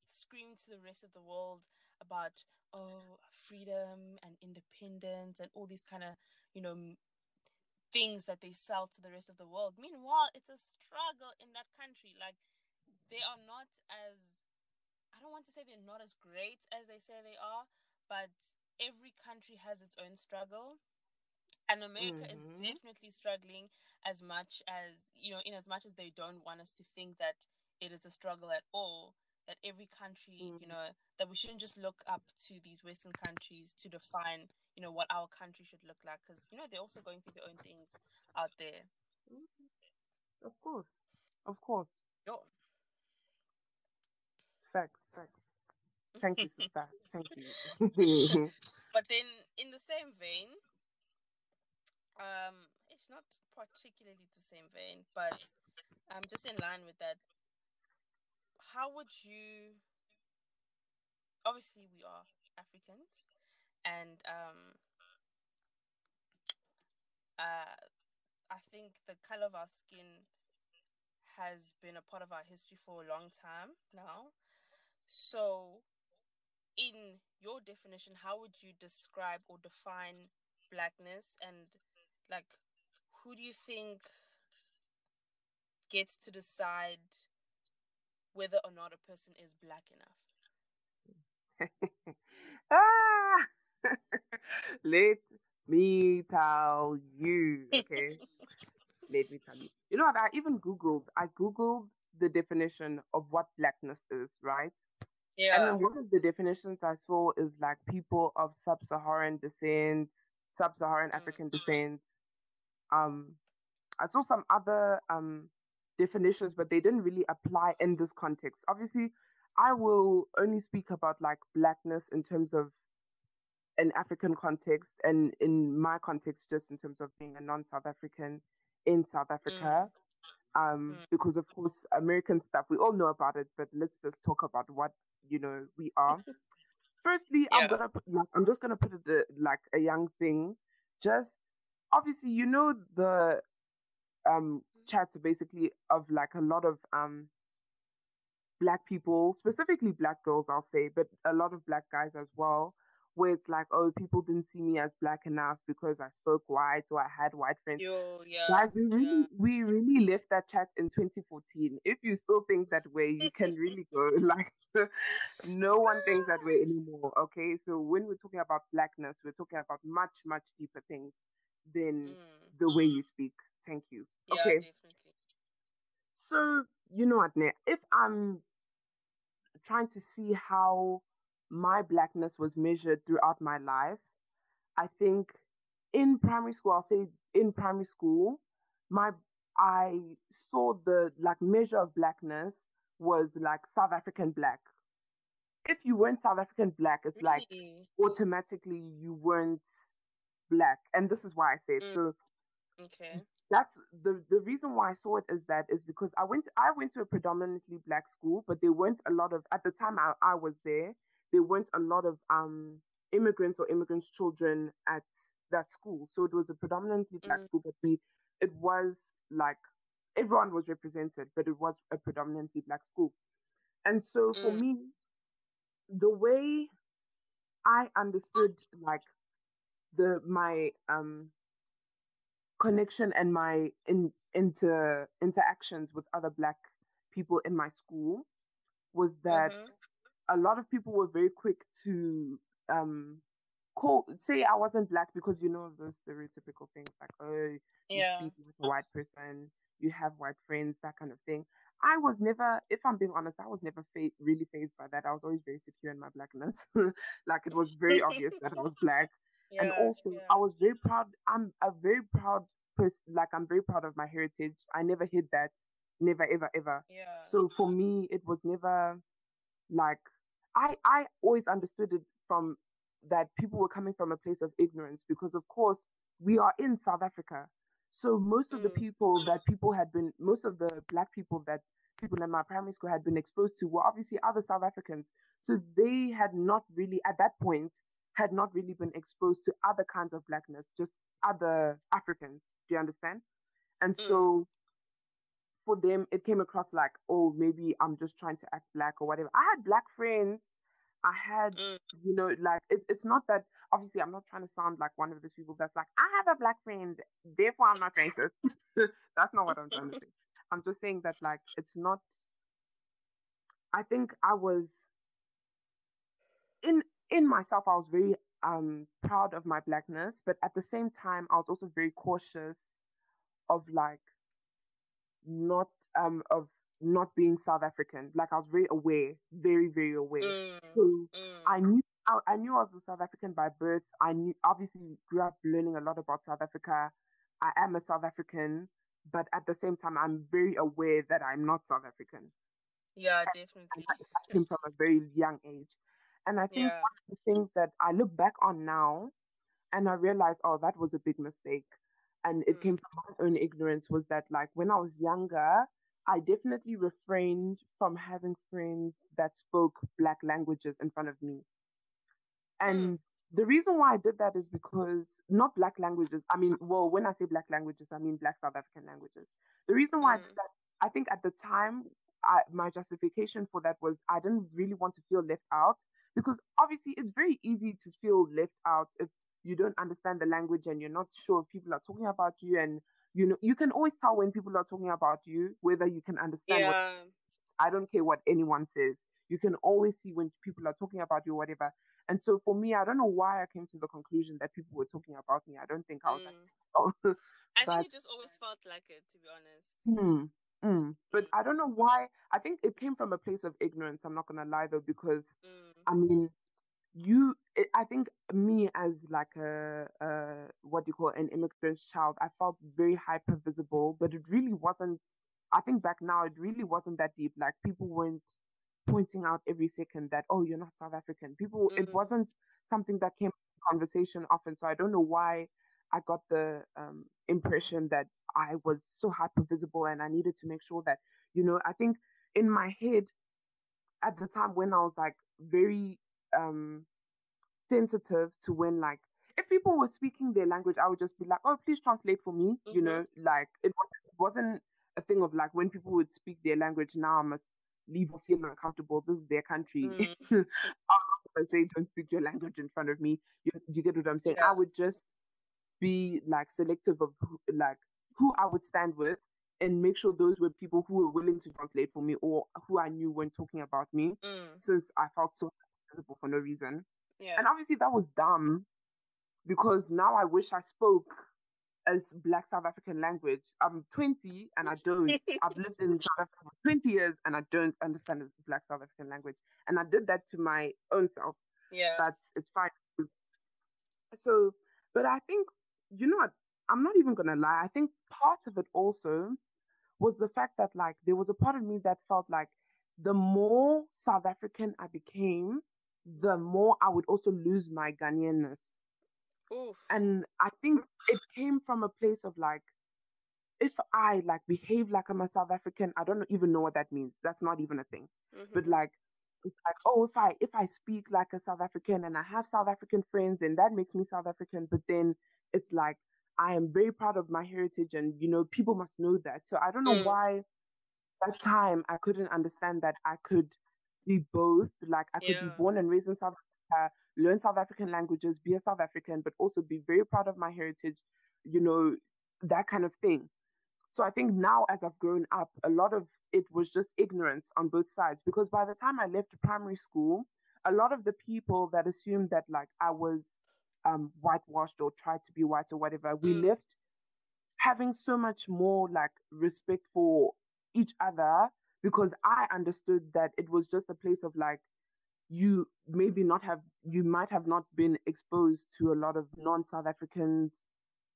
scream to the rest of the world about oh freedom and independence and all these kind of you know things that they sell to the rest of the world meanwhile it's a struggle in that country like they are not as i don't want to say they're not as great as they say they are but every country has its own struggle and America mm-hmm. is definitely struggling as much as you know, in as much as they don't want us to think that it is a struggle at all. That every country, mm-hmm. you know, that we shouldn't just look up to these Western countries to define, you know, what our country should look like, because you know they're also going through their own things out there. Mm-hmm. Of course, of course. Yo. Facts, facts. Thank you, sister. Thank you. but then, in the same vein, um, it's not particularly the same vein, but um, just in line with that, how would you? Obviously, we are Africans, and um, uh, I think the color of our skin has been a part of our history for a long time now. So, in your definition, how would you describe or define blackness and like who do you think gets to decide whether or not a person is black enough? ah! Let me tell you, okay? Let me tell you. You know what? I even Googled, I Googled the definition of what blackness is, right? Yeah. And then one of the definitions I saw is like people of sub Saharan descent, sub Saharan. African descent, um, I saw some other um, definitions, but they didn't really apply in this context. Obviously, I will only speak about like blackness in terms of an African context, and in my context, just in terms of being a non-South African in South Africa. Mm. Um, mm. because of course American stuff we all know about it, but let's just talk about what you know we are. Firstly, yeah. I'm gonna put, like, I'm just gonna put it uh, like a young thing. Just obviously you know the um chats basically of like a lot of um black people, specifically black girls, I'll say, but a lot of black guys as well, where it's like, oh, people didn't see me as black enough because I spoke white or I had white friends. Yo, yeah, Guys, we really, yeah. we really left that chat in 2014. If you still think that way, you can really go. Like, no one thinks that way anymore. Okay, so when we're talking about blackness, we're talking about much, much deeper things than mm. the way you speak. Thank you. Yeah, okay. Definitely. So you know what? If I'm trying to see how my blackness was measured throughout my life, I think in primary school, I'll say in primary school, my I saw the like measure of blackness was like South African black. If you weren't South African black, it's really? like automatically you weren't black, and this is why I say it. Mm. So, okay, that's the the reason why I saw it is that is because I went I went to a predominantly black school, but there weren't a lot of at the time I, I was there, there weren't a lot of um immigrants or immigrants children at that school. So it was a predominantly black Mm. school, but we it was like everyone was represented, but it was a predominantly black school. And so for Mm. me, the way I understood like the my um connection and my in inter interactions with other black people in my school was that Mhm. A lot of people were very quick to um call say I wasn't black because you know those stereotypical things like oh yeah. you speak with a white person, you have white friends, that kind of thing. I was never, if I'm being honest, I was never fa- really phased by that. I was always very secure in my blackness. like it was very obvious that I was black. Yeah. and also, yeah. I was very proud. I'm a very proud person. Like I'm very proud of my heritage. I never hid that. Never, ever, ever. yeah. So for me, it was never like I I always understood it from that people were coming from a place of ignorance because of course we are in South Africa. So most of the Mm. people that people had been most of the black people that people in my primary school had been exposed to were obviously other South Africans. So they had not really at that point had not really been exposed to other kinds of blackness, just other Africans. Do you understand? And Mm. so for them it came across like oh maybe i'm just trying to act black or whatever. I had black friends. I had Mm. you know like it, it's not that obviously i'm not trying to sound like one of those people that's like i have a black friend therefore i'm not racist. That's not what i'm trying to say. I'm just saying that like it's not i think i was in in myself i was very um proud of my blackness but at the same time i was also very cautious of like not um of not being South African. Like I was very aware, very very aware. Mm. So Mm. I knew I, I knew I was a South African by birth. I knew obviously grew up learning a lot about South Africa. I am a South African, but at the same time I'm very aware that I'm not South African. Yeah, definitely. I, I came from a very young age. And I think Yeah. one of the things that I look back on now and I realize, oh, that was a big mistake. And it Mm. came from my own ignorance was that like when I was younger, I definitely refrained from having friends that spoke black languages in front of me. And the reason why I did that is because not black languages. I mean, well, when I say black languages, I mean black South African languages. The reason why I Mm. did that, I think at the time, I, my justification for that was I didn't really want to feel left out because obviously it's very easy to feel left out if you don't understand the language and you're not sure if people are talking about you and you know you can always tell when people are talking about you whether you can understand what Yeah. I don't care what anyone says. You can always see when people are talking about you, or whatever. And so for me, I don't know why I came to the conclusion that people were talking about me. I don't think I was Mm. I but think it just always felt like it, to be honest. Hmm. Mm. But. I don't know why. I think it came from a place of ignorance. I'm not gonna lie though, because Mm. I mean, you. It, I think me as like a, a what do you call it, an immigrant child, I felt very hyper visible, but it really wasn't. I think back now, it really wasn't that deep. Like people weren't pointing out every second that oh, you're not South African. People, it Mm. wasn't something that came in conversation often. So I don't know why I got the um, impression that I was so hyper visible and I needed to make sure that, you know, I think in my head at the time when I was like very um, sensitive to when like if people were speaking their language, I would just be like, oh, please translate for me. You Mhm. know, like it wasn't, a thing of like when people would speak their language, now I must leave or feel uncomfortable. This is their country. Mm. I'm not gonna say don't speak your language in front of me. You, you get what I'm saying? Yeah. I would just be like selective of who, like who I would stand with and make sure those were people who were willing to translate for me or who I knew weren't talking about me Mm. since I felt so visible for no reason. Yeah. And obviously that was dumb because now I wish I spoke as black South African language. I'm 20 and I don't. I've lived in South Africa for 20 years and I don't understand the black South African language. And I did that to my own self. yeah. But it's fine. So, but I think, you know what? I'm not even going to lie. I think part of it also was the fact that, like, there was a part of me that felt like the more South African I became, the more I would also lose my Ghanaianness Oof. and I think it came from a place of like if I like behave like I'm a South African, I don't even know what that means. That's not even a thing. Mm-hmm. But like it's like, oh, if I if I speak like a South African and I have South African friends and that makes me South African, but then it's like I am very proud of my heritage and you know, people must know that. So I don't know mm. why that time I couldn't understand that I could be both. Like I could yeah. be born and raised in South Africa, learn South African languages, be a South African, but also be very proud of my heritage, you know, that kind of thing. So I think now as I've grown up, a lot of it was just ignorance on both sides because by the time I left primary school, a lot of the people that assumed that like I was um, whitewashed or tried to be white or whatever, we mm. left having so much more like respect for each other because I understood that it was just a place of like you maybe not have you might have not been exposed to a lot of non South Africans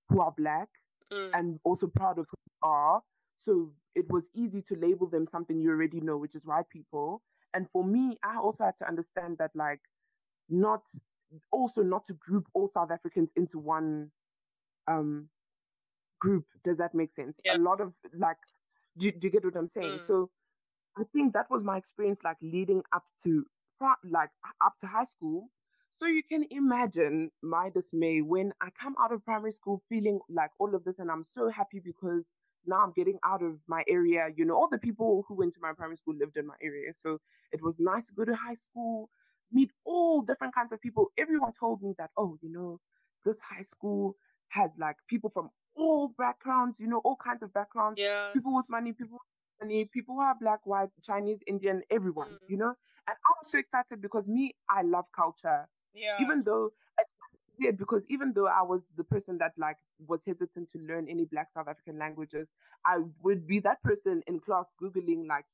who are black mm. and also proud of who they are. So it was easy to label them something you already know, which is white people. And for me, I also had to understand that like not also not to group all South Africans into one um group. Does that make sense? Yeah. A lot of like do, do you get what I'm saying? Mm. So I think that was my experience like leading up to like up to high school. So you can imagine my dismay when I come out of primary school feeling like all of this and I'm so happy because now I'm getting out of my area. You know, all the people who went to my primary school lived in my area. So it was nice to go to high school, meet all different kinds of people. Everyone told me that, oh, you know, this high school has like people from all backgrounds, you know, all kinds of backgrounds. Yeah. People with money, people people who are black, white, Chinese, Indian, everyone, mm. you know? And I was so excited because me, I love culture. Yeah. Even though weird because even though I was the person that like was hesitant to learn any Black South African languages, I would be that person in class googling like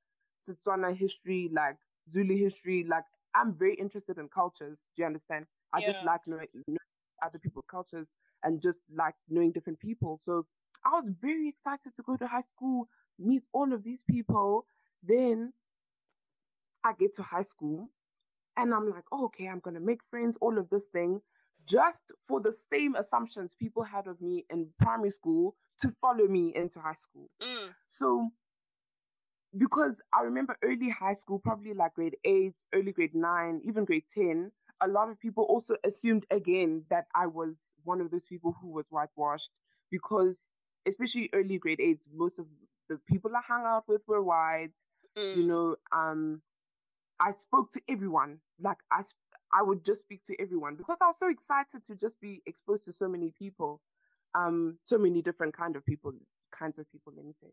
Setswana history, like Zulu history. Like I'm very interested in cultures. Do you understand? I yeah. just like knowing, knowing other people's cultures and just like knowing different people. So I was very excited to go to high school, meet all of these people. Then I get to high school and I'm like, oh, okay, I'm going to make friends, all of this thing just for the same assumptions people had of me in primary school to follow me into high school. Mm. So, because I remember early high school, probably like grade eight, early grade nine, even grade 10, a lot of people also assumed again that I was one of those people who was whitewashed because, especially early grade eight, most of the people I hung out with were white. Mm. You know, um, I spoke to everyone. Like I, I would just speak to everyone because I was so excited to just be exposed to so many people, um, so many different kind of people, kinds of people. Let me say.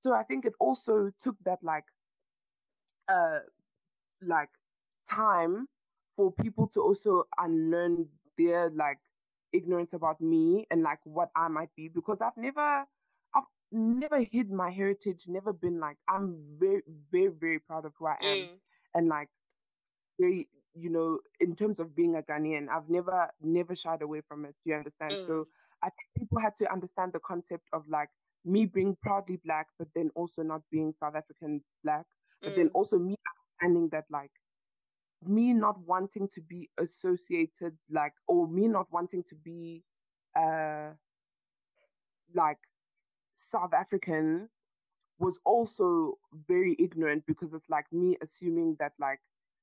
So I think it also took that like, uh, like time for people to also unlearn their like ignorance about me and like what I might be because I've never never hid my heritage, never been like I'm very, very, very proud of who I am. Mm. And like very you know, in terms of being a Ghanaian, I've never never shied away from it. Do you understand? Mm. So I think people had to understand the concept of like me being proudly black, but then also not being South African black, but mm. then also me understanding that like me not wanting to be associated like or me not wanting to be uh like South African was also very ignorant because it's like me assuming that like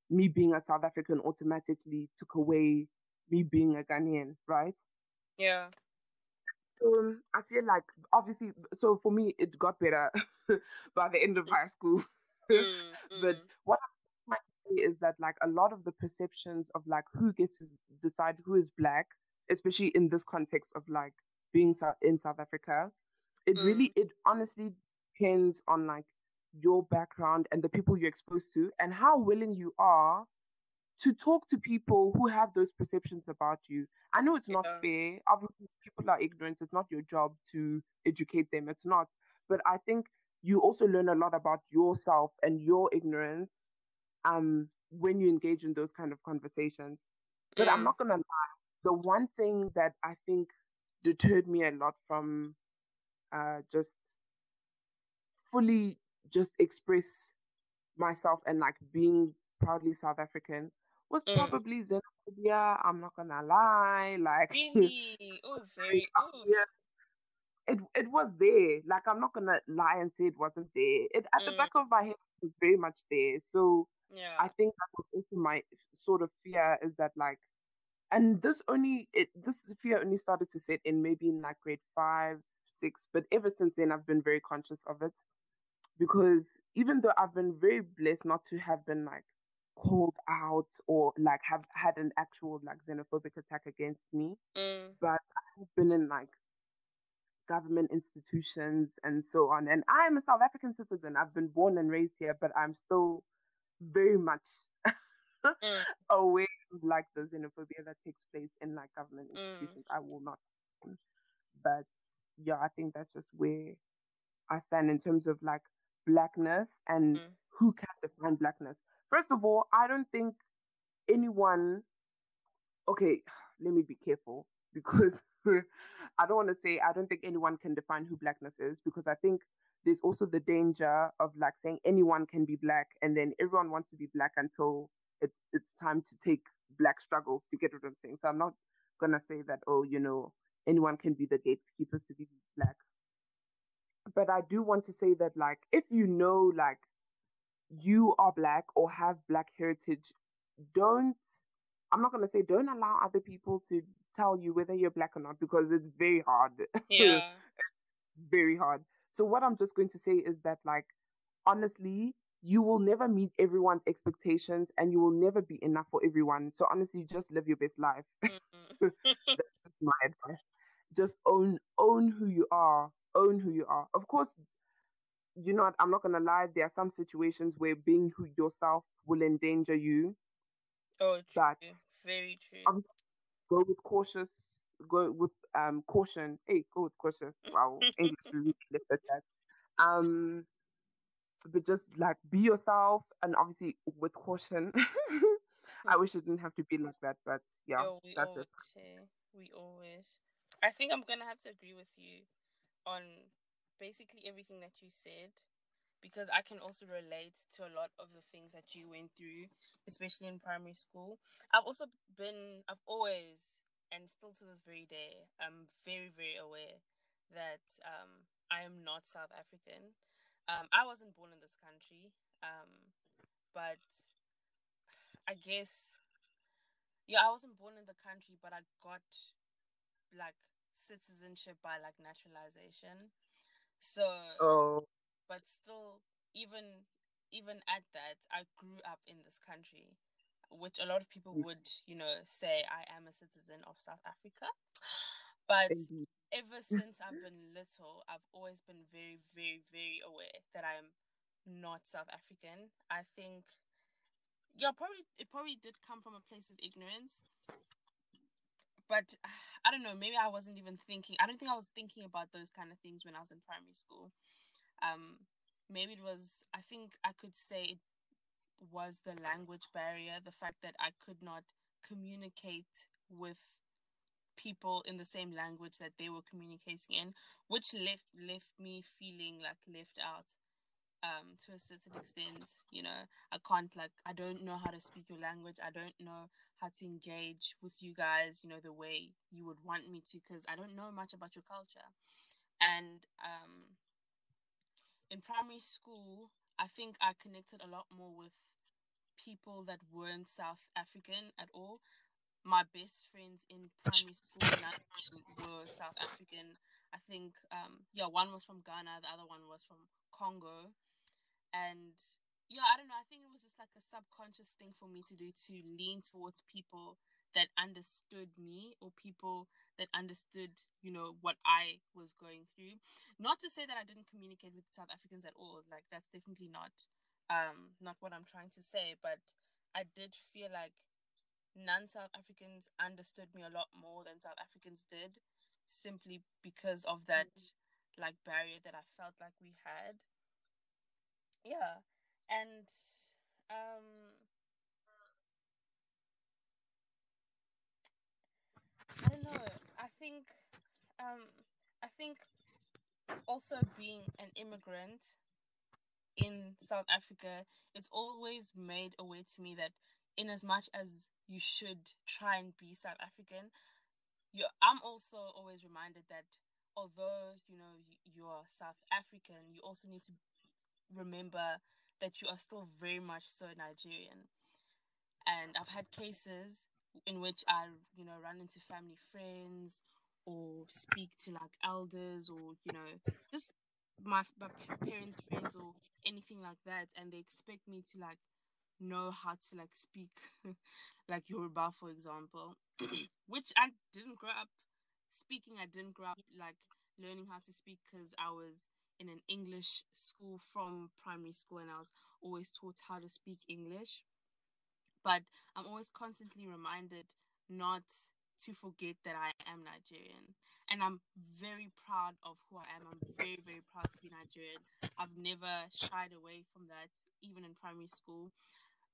me being a South African automatically took away me being a Ghanaian, right? Yeah. Um, I feel like obviously, so for me, it got better by the end of high school. mm, but mm. what I say is that like a lot of the perceptions of like who gets to decide who is black, especially in this context of like being in South Africa, it mm. really, it honestly depends on like your background and the people you're exposed to and how willing you are to talk to people who have those perceptions about you. I know it's not yeah. fair. Obviously, people are ignorant. It's not your job to educate them. It's not. But I think you also learn a lot about yourself and your ignorance um, when you engage in those kind of conversations. But mm. I'm not going to lie. The one thing that I think deterred me a lot from uh, just fully just express myself and like being proudly South African was mm. probably xenophobia. I'm not gonna lie, like really, oh, very, oh. yeah. it it was there. Like I'm not gonna lie and say it wasn't there. It at mm. the back of my head it was very much there. So yeah, I think that was also my sort of fear is that like, and this only it this fear only started to set in maybe in like grade five, six, but ever since then I've been very conscious of it because even though I've been very blessed not to have been like called out or like have had an actual like xenophobic attack against me, mm. but I've been in like government institutions and so on. And I am a South African citizen. I've been born and raised here, but I'm still very much mm. aware of like the xenophobia that takes place in like government mm. institutions. Mm. I will not. But yeah, I think that's just where I stand in terms of like blackness and mm. who can define blackness. First of all, I don't think anyone. Okay, let me be careful because I don't want to say I don't think anyone can define who blackness is because I think there's also the danger of like saying anyone can be black and then everyone wants to be black until it's it's time to take black struggles to get what I'm saying. So I'm not gonna say that oh you know anyone can be the gatekeepers to be black. But I do want to say that like if you know like you are black or have black heritage, don't I'm not gonna say don't allow other people to tell you whether you're black or not because it's very hard. Yeah. very hard. So what I'm just going to say is that like honestly, you will never meet everyone's expectations and you will never be enough for everyone. So honestly, just live your best life. Mm-hmm. That's my advice. Just own own who you are. Own who you are. Of course, you know I'm not gonna lie, there are some situations where being who yourself will endanger you. Oh, true. But very true go with cautious, go with um caution. Hey, go with cautious. Wow, English really. Um, but just like be yourself, and obviously with caution. I wish it didn't have to be like that, but yeah, Yo, we that's always it. Say, we always. I think I'm gonna have to agree with you on basically everything that you said because I can also relate to a lot of the things that you went through, especially in primary school. I've also been, I've always, and still to this very day, I'm very, very aware that um, I am not South African. Um, I wasn't born in this country, um, but I guess, yeah, I wasn't born in the country, but I got like citizenship by like naturalization. So, oh but still even even at that i grew up in this country which a lot of people would you know say i am a citizen of south africa but Indeed. ever since i've been little i've always been very very very aware that i'm not south african i think yeah probably it probably did come from a place of ignorance but i don't know maybe i wasn't even thinking i don't think i was thinking about those kind of things when i was in primary school. Um, maybe it was, I think I could say it was the language barrier, the fact that I could not communicate with people in the same language that they were communicating in, which left left me feeling like left out um to a certain extent you know i can't like i don't know how to speak your language i don't know how to engage with you guys you know the way you would want me to because i don't know much about your culture and um in primary school, I think I connected a lot more with people that weren't South African at all. My best friends in primary school were South African. I think, um, yeah, one was from Ghana, the other one was from Congo. And yeah, I don't know. I think it was just like a subconscious thing for me to do to lean towards people that understood me or people that understood, you know, what I was going through. Not to say that I didn't communicate with South Africans at all. Like that's definitely not um not what I'm trying to say, but I did feel like non-South Africans understood me a lot more than South Africans did simply because of that mm-hmm. like barrier that I felt like we had. Yeah. And um I don't know. I think, um, I think also being an immigrant in South Africa, it's always made aware to me that in as much as you should try and be South African, you I'm also always reminded that although you know you are South African, you also need to remember that you are still very much so Nigerian. And I've had cases in which I, you know, run into family friends or speak to like elders or you know just my, my parents friends or anything like that and they expect me to like know how to like speak like Yoruba for example which I didn't grow up speaking I didn't grow up like learning how to speak because I was in an English school from primary school and I was always taught how to speak English but I'm always constantly reminded not to forget that I am Nigerian. And I'm very proud of who I am. I'm very, very proud to be Nigerian. I've never shied away from that, even in primary school.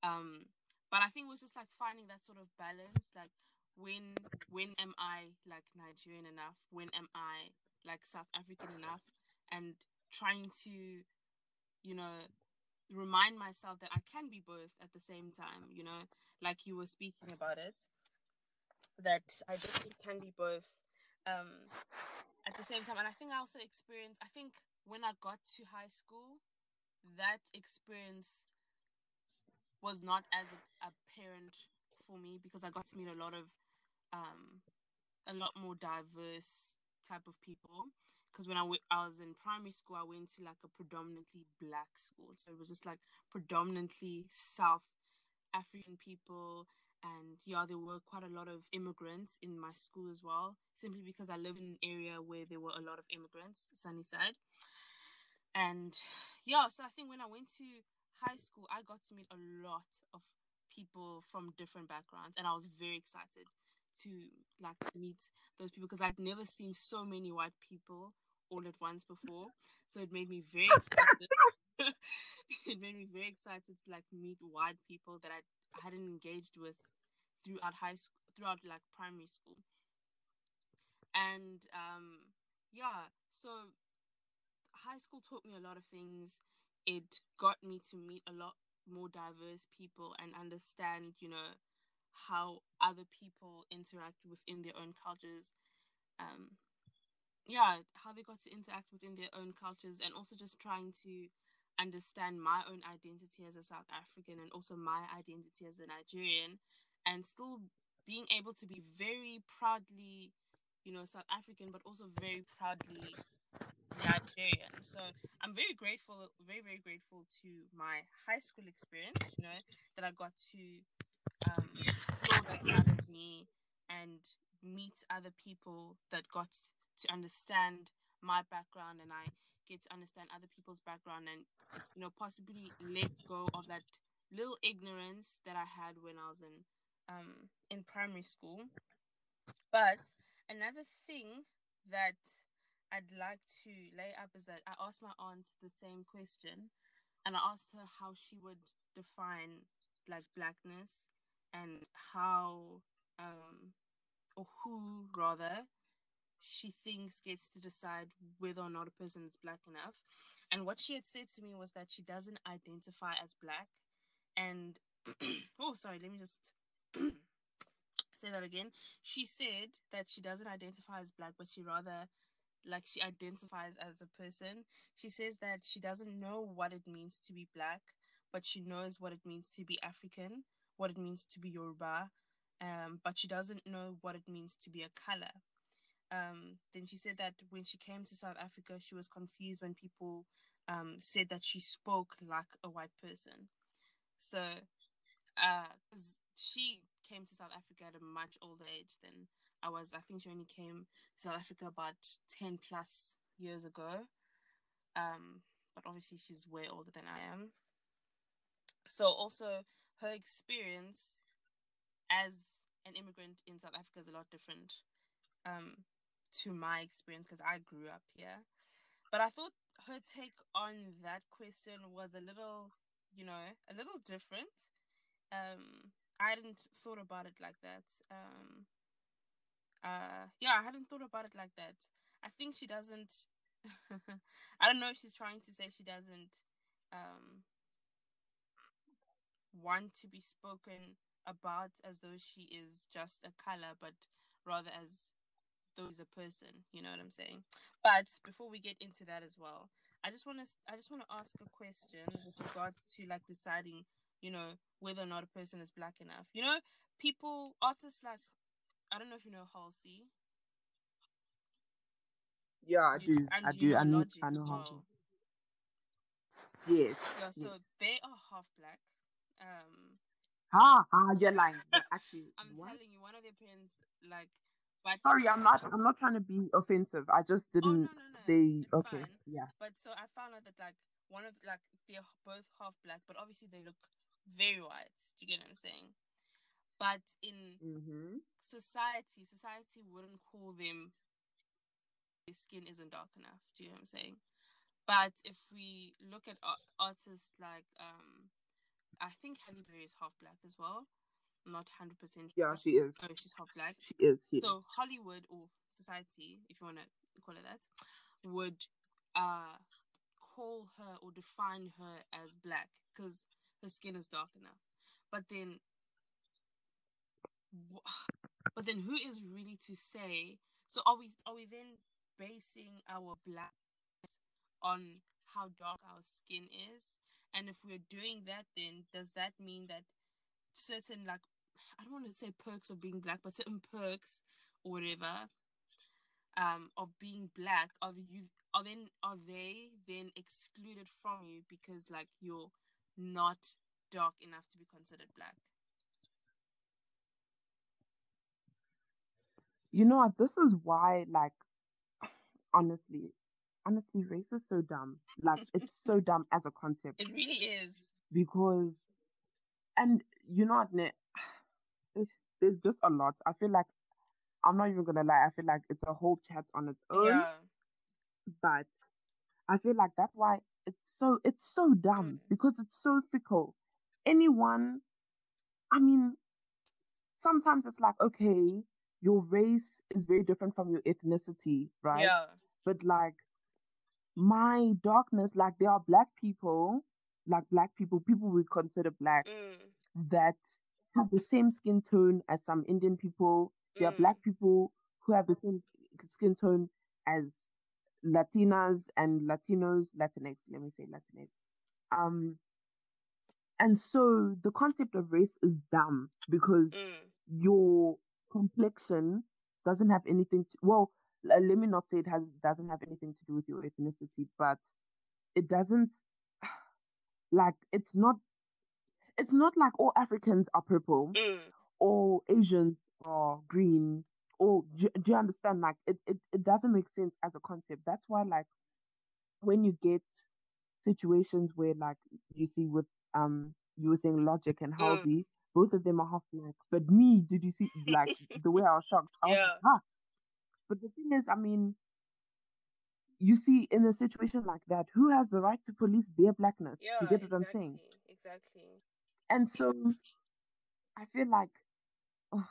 Um, but I think it was just like finding that sort of balance. Like when when am I like Nigerian enough? When am I like South African enough? And trying to, you know, remind myself that I can be both at the same time, you know, like you were speaking about it that I definitely can be both um, at the same time. And I think I also experienced, I think when I got to high school, that experience was not as apparent for me because I got to meet a lot of, um, a lot more diverse type of people. Because when I, w- I was in primary school, I went to like a predominantly black school. So it was just like predominantly South African people and yeah, there were quite a lot of immigrants in my school as well, simply because I live in an area where there were a lot of immigrants, Sunnyside. And yeah, so I think when I went to high school, I got to meet a lot of people from different backgrounds, and I was very excited to like meet those people because I'd never seen so many white people all at once before. So it made me very excited. it made me very excited to like meet white people that I hadn't engaged with throughout high school, throughout like primary school. And um, yeah, so high school taught me a lot of things. It got me to meet a lot more diverse people and understand, you know, how other people interact within their own cultures. Um, yeah, how they got to interact within their own cultures and also just trying to understand my own identity as a South African and also my identity as a Nigerian and still being able to be very proudly, you know, South African, but also very proudly Nigerian. So I'm very grateful, very, very grateful to my high school experience, you know, that I got to that of me and meet other people that got to understand my background and I get to understand other people's background and you know possibly let go of that little ignorance that I had when I was in um in primary school. But another thing that I'd like to lay up is that I asked my aunt the same question and I asked her how she would define like blackness and how um or who rather she thinks gets to decide whether or not a person is black enough. And what she had said to me was that she doesn't identify as black. And oh, sorry, let me just say that again. She said that she doesn't identify as black, but she rather like she identifies as a person. She says that she doesn't know what it means to be black, but she knows what it means to be African, what it means to be Yoruba, um, but she doesn't know what it means to be a color. Um, then she said that when she came to South Africa, she was confused when people um, said that she spoke like a white person. So, uh, she came to South Africa at a much older age than I was. I think she only came to South Africa about 10 plus years ago. Um, but obviously, she's way older than I am. So, also, her experience as an immigrant in South Africa is a lot different um, to my experience because I grew up here. But I thought her take on that question was a little, you know, a little different. Um, I hadn't thought about it like that. Um, uh, yeah, I hadn't thought about it like that. I think she doesn't. I don't know if she's trying to say she doesn't um, want to be spoken about as though she is just a color, but rather as though he's a person. You know what I'm saying? But before we get into that as well, I just want to I just want to ask a question with regards to like deciding, you know, whether or not a person is black enough. You know, people artists like I don't know if you know Halsey. Yeah, I You- do. and I do. I know. I know well. to. Yes. Yeah, so yes. they are half black. Um, Ah, ah, you're lying. Actually, I'm what? telling you, one of their parents like, but Sorry, I'm not. I'm not trying to be offensive. I just oh didn't. no no, They it's okay. fine. Yeah. But so I found out that like one of like they're both half black, but obviously they look very white. Do you get what I'm saying? But in Mm-hmm. society, society wouldn't call them. Their skin isn't dark enough. Do you know what I'm saying? But if we look at ar- artists like um, I think Halle Berry is half black as well. I'm not hundred percent Yeah, she is. Oh, she's half black. She is. She is. So Hollywood or society, if you want to call it that, would uh call her or define her as black because her skin is dark enough. But then, but then, who is really to say? So are we? Are we then basing our black on how dark our skin is? And if we're doing that, then does that mean that certain like I don't want to say perks of being black, but certain perks or whatever um of being black are you are then are they then excluded from you because like you're not dark enough to be considered black? You know what? This is why, like, honestly, honestly, race is so dumb. Like, it's so dumb as a concept It really is. because, and you know what, there's just a lot. I feel like I'm not even gonna lie. I feel like it's a whole chat on its own. Yeah. But I feel like that's why it's so it's so dumb Mm. because it's so fickle. Anyone, I mean, sometimes it's like okay, your race is very different from your ethnicity, right? Yeah. But like my darkness, like there are black people, like black people, people we consider black Mm. that have the same skin tone as some Indian people. There are Mm. black people who have the same skin tone as Latinas and Latinos, Latinx, let me say Latinx. Um, and so the concept of race is dumb because Mm. your complexion doesn't have anything to well let me not say it has doesn't have anything to do with your ethnicity but it doesn't like it's not it's not like all africans are purple Mm. or asians are green or do, do you understand like it, it it doesn't make sense as a concept that's why like when you get situations where like you see with um you were saying logic and Mm. halsey both of them are half black but me did you see like the way i was shocked I was Yeah. like, ah. But the thing is i mean you see in a situation like that who has the right to police their blackness Yeah. you get what i'm saying Exactly. and so i feel like ugh,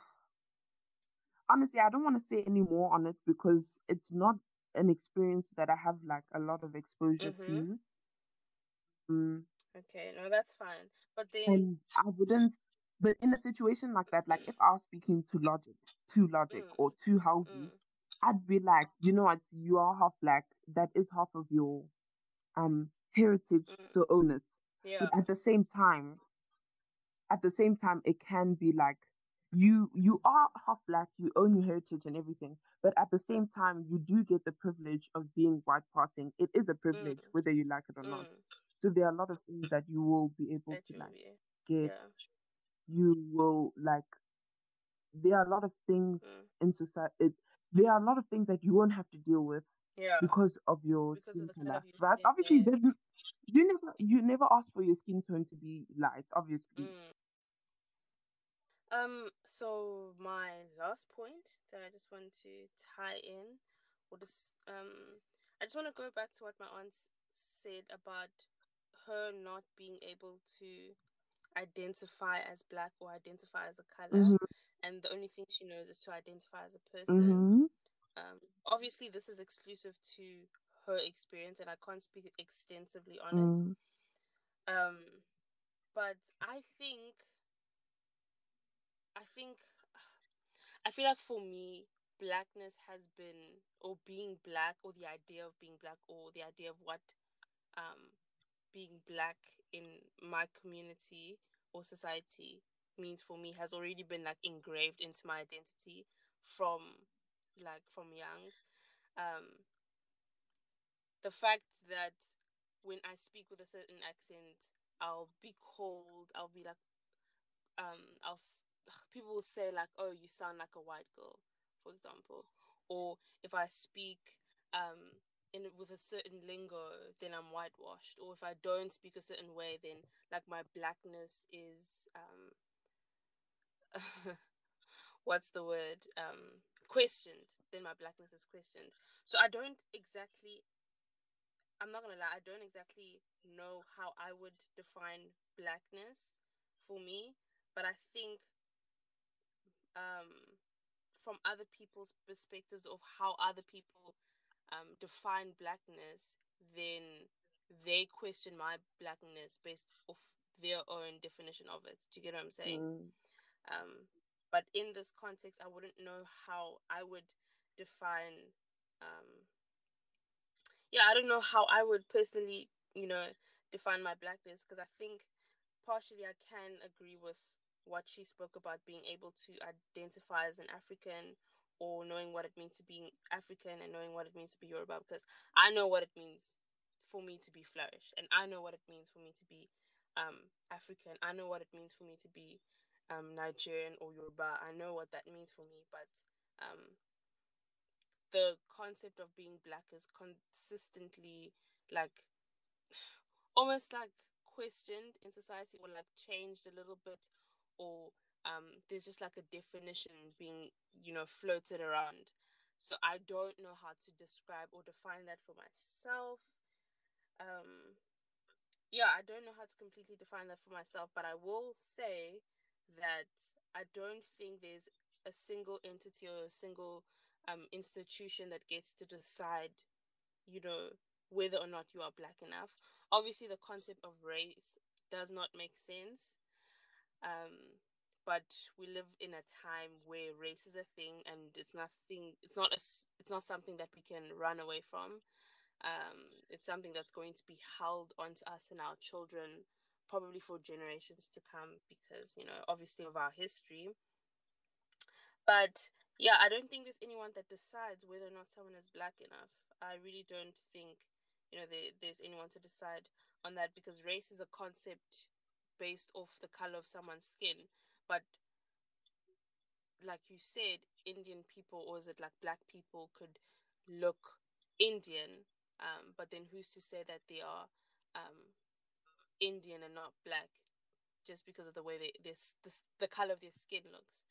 honestly i don't want to say any more on it because it's not an experience that i have like a lot of exposure Mhm. to um, Okay. No, that's fine. But then. and i wouldn't but in a situation like that like if i was speaking to logic to logic Mm. or to halsey Mm. I'd be like, you know what, you are half black. That is half of your um heritage, Mm. so own it. Yeah. But at the same time, at the same time, it can be like you you are half black, you own your heritage and everything, but at the same time, you do get the privilege of being white passing. It is a privilege, Mm. whether you like it or not. Mm. So there are a lot of things that you will be able That to like be. get. Yeah. You will like. There are a lot of things Mm. in society. It, there are a lot of things that you won't have to deal with Yeah. because of your Because skin the color of your right? skin, Obviously, yeah. there's you never you never ask for your skin tone to be light. Obviously, Mm. Um, so my last point that I just want to tie in, or just um, I just want to go back to what my aunt said about her not being able to identify as black or identify as a color, Mhm. And the only thing she knows is to identify as a person. Mhm. Um, obviously, this is exclusive to her experience, and I can't speak extensively on it. Mm. Um, but I think, I think, I feel like for me, blackness has been or being black or the idea of being black or the idea of what um being black in my community or society means for me has already been like engraved into my identity from like from young um the fact that when i speak with a certain accent i'll be called i'll be like um i'll people will say like oh you sound like a white girl for example or if i speak um in with a certain lingo, then I'm whitewashed. Or if I don't speak a certain way, then like my blackness is um what's the word? Um questioned. Then my blackness is questioned. So I don't exactly I'm not gonna lie, I don't exactly know how I would define blackness for me, but I think um from other people's perspectives of how other people um, define blackness, then they question my blackness based off their own definition of it. Do you get what I'm saying? Mm. Um, but in this context, I wouldn't know how I would define. Um, yeah, I don't know how I would personally, you know, define my blackness because I think partially I can agree with what she spoke about being able to identify as an African or knowing what it means to be African and knowing what it means to be Yoruba because I know what it means for me to be flourish and I know what it means for me to be um, African. I know what it means for me to be um, Nigerian or Yoruba. I know what that means for me, but um, the concept of being black is consistently like almost like questioned in society or like changed a little bit or um, there's just like a definition being, you know, floated around. So I don't know how to describe or define that for myself. Um, yeah, I don't know how to completely define that for myself, but I will say that I don't think there's a single entity or a single um, institution that gets to decide, you know, whether or not you are black enough. Obviously, the concept of race does not make sense. Um, but we live in a time where race is a thing and it's nothing it's not a, it's not something that we can run away from um, it's something that's going to be held onto us and our children probably for generations to come because you know obviously of our history. But yeah i don't think there's anyone that decides whether or not someone is black enough. I really don't think you know there, there's anyone to decide on that because race is a concept based off the color of someone's skin. But like you said, Indian people, or is it like black people, could look Indian, um, but then who's to say that they are um, Indian and not black, just because of the way they this the color of their skin looks.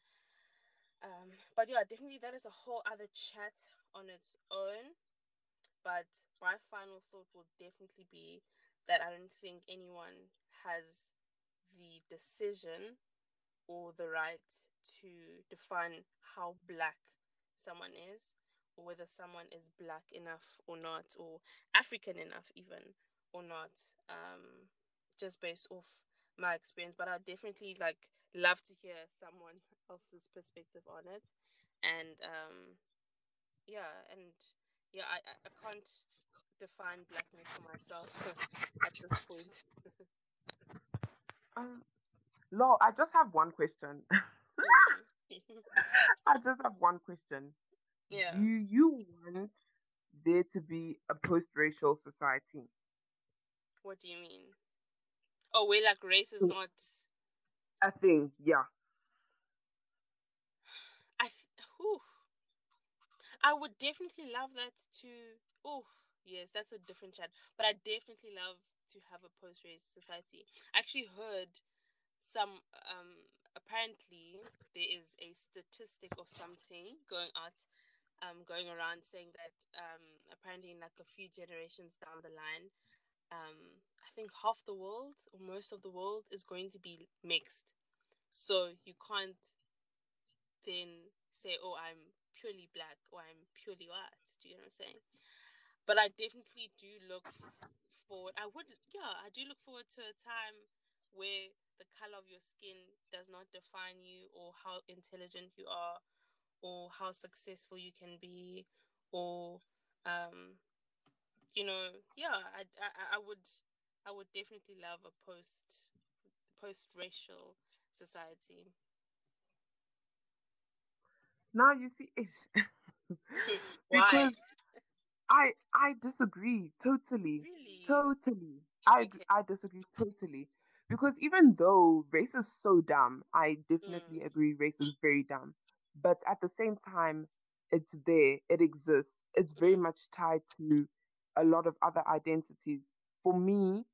Um, but yeah, definitely that is a whole other chat on its own. But my final thought will definitely be that I don't think anyone has the decision or the right to define how black someone is or whether someone is black enough or not or african enough even or not um just based off my experience but i definitely like love to hear someone else's perspective on it and um yeah and yeah i i can't define blackness for myself at this point um I just have one question. I just have one question. Yeah. Do you want there to be a post-racial society? What do you mean? Oh, where like race is not a thing? Yeah. I th- I would definitely love that to. Oh, yes, that's a different chat. But I definitely love to have a post-race society. I actually heard some um apparently there is a statistic of something going out um going around saying that um apparently in like a few generations down the line um i think half the world or most of the world is going to be mixed. So you can't then say oh i'm purely black or i'm purely white. Do you know what i'm saying? But i definitely do look forward i would yeah i do look forward to a time where the color of your skin does not define you or how intelligent you are or how successful you can be or um you know yeah I, I i would i would definitely love a post post racial society. Now you see it because i i disagree totally really? totally. I Okay. i disagree totally. Because even though race is so dumb i definitely Mm. agree race is very dumb. But at the same time it's there. It exists. It's very Mhm. much tied to a lot of other identities for me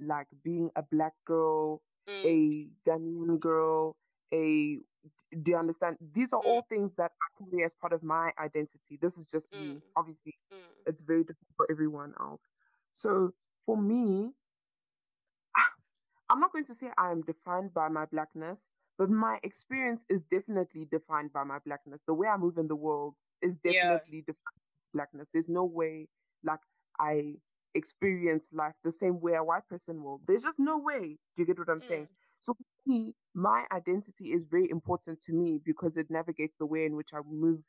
like being a black girl Mm. a Ghanaian girl a do you understand these are Mm. all things that I carry as part of my identity this is just me Mm. obviously Mm. it's very different for everyone else so for me ah, I'm not going to say I am defined by my blackness, but my experience is definitely defined by my blackness. The way I move in the world is Yeah. definitely defined by blackness. There's no way like I experience life the same way a white person will. There's just no way. Do you get what I'm saying? Mm. So me, my identity is very important to me because it navigates the way in which I move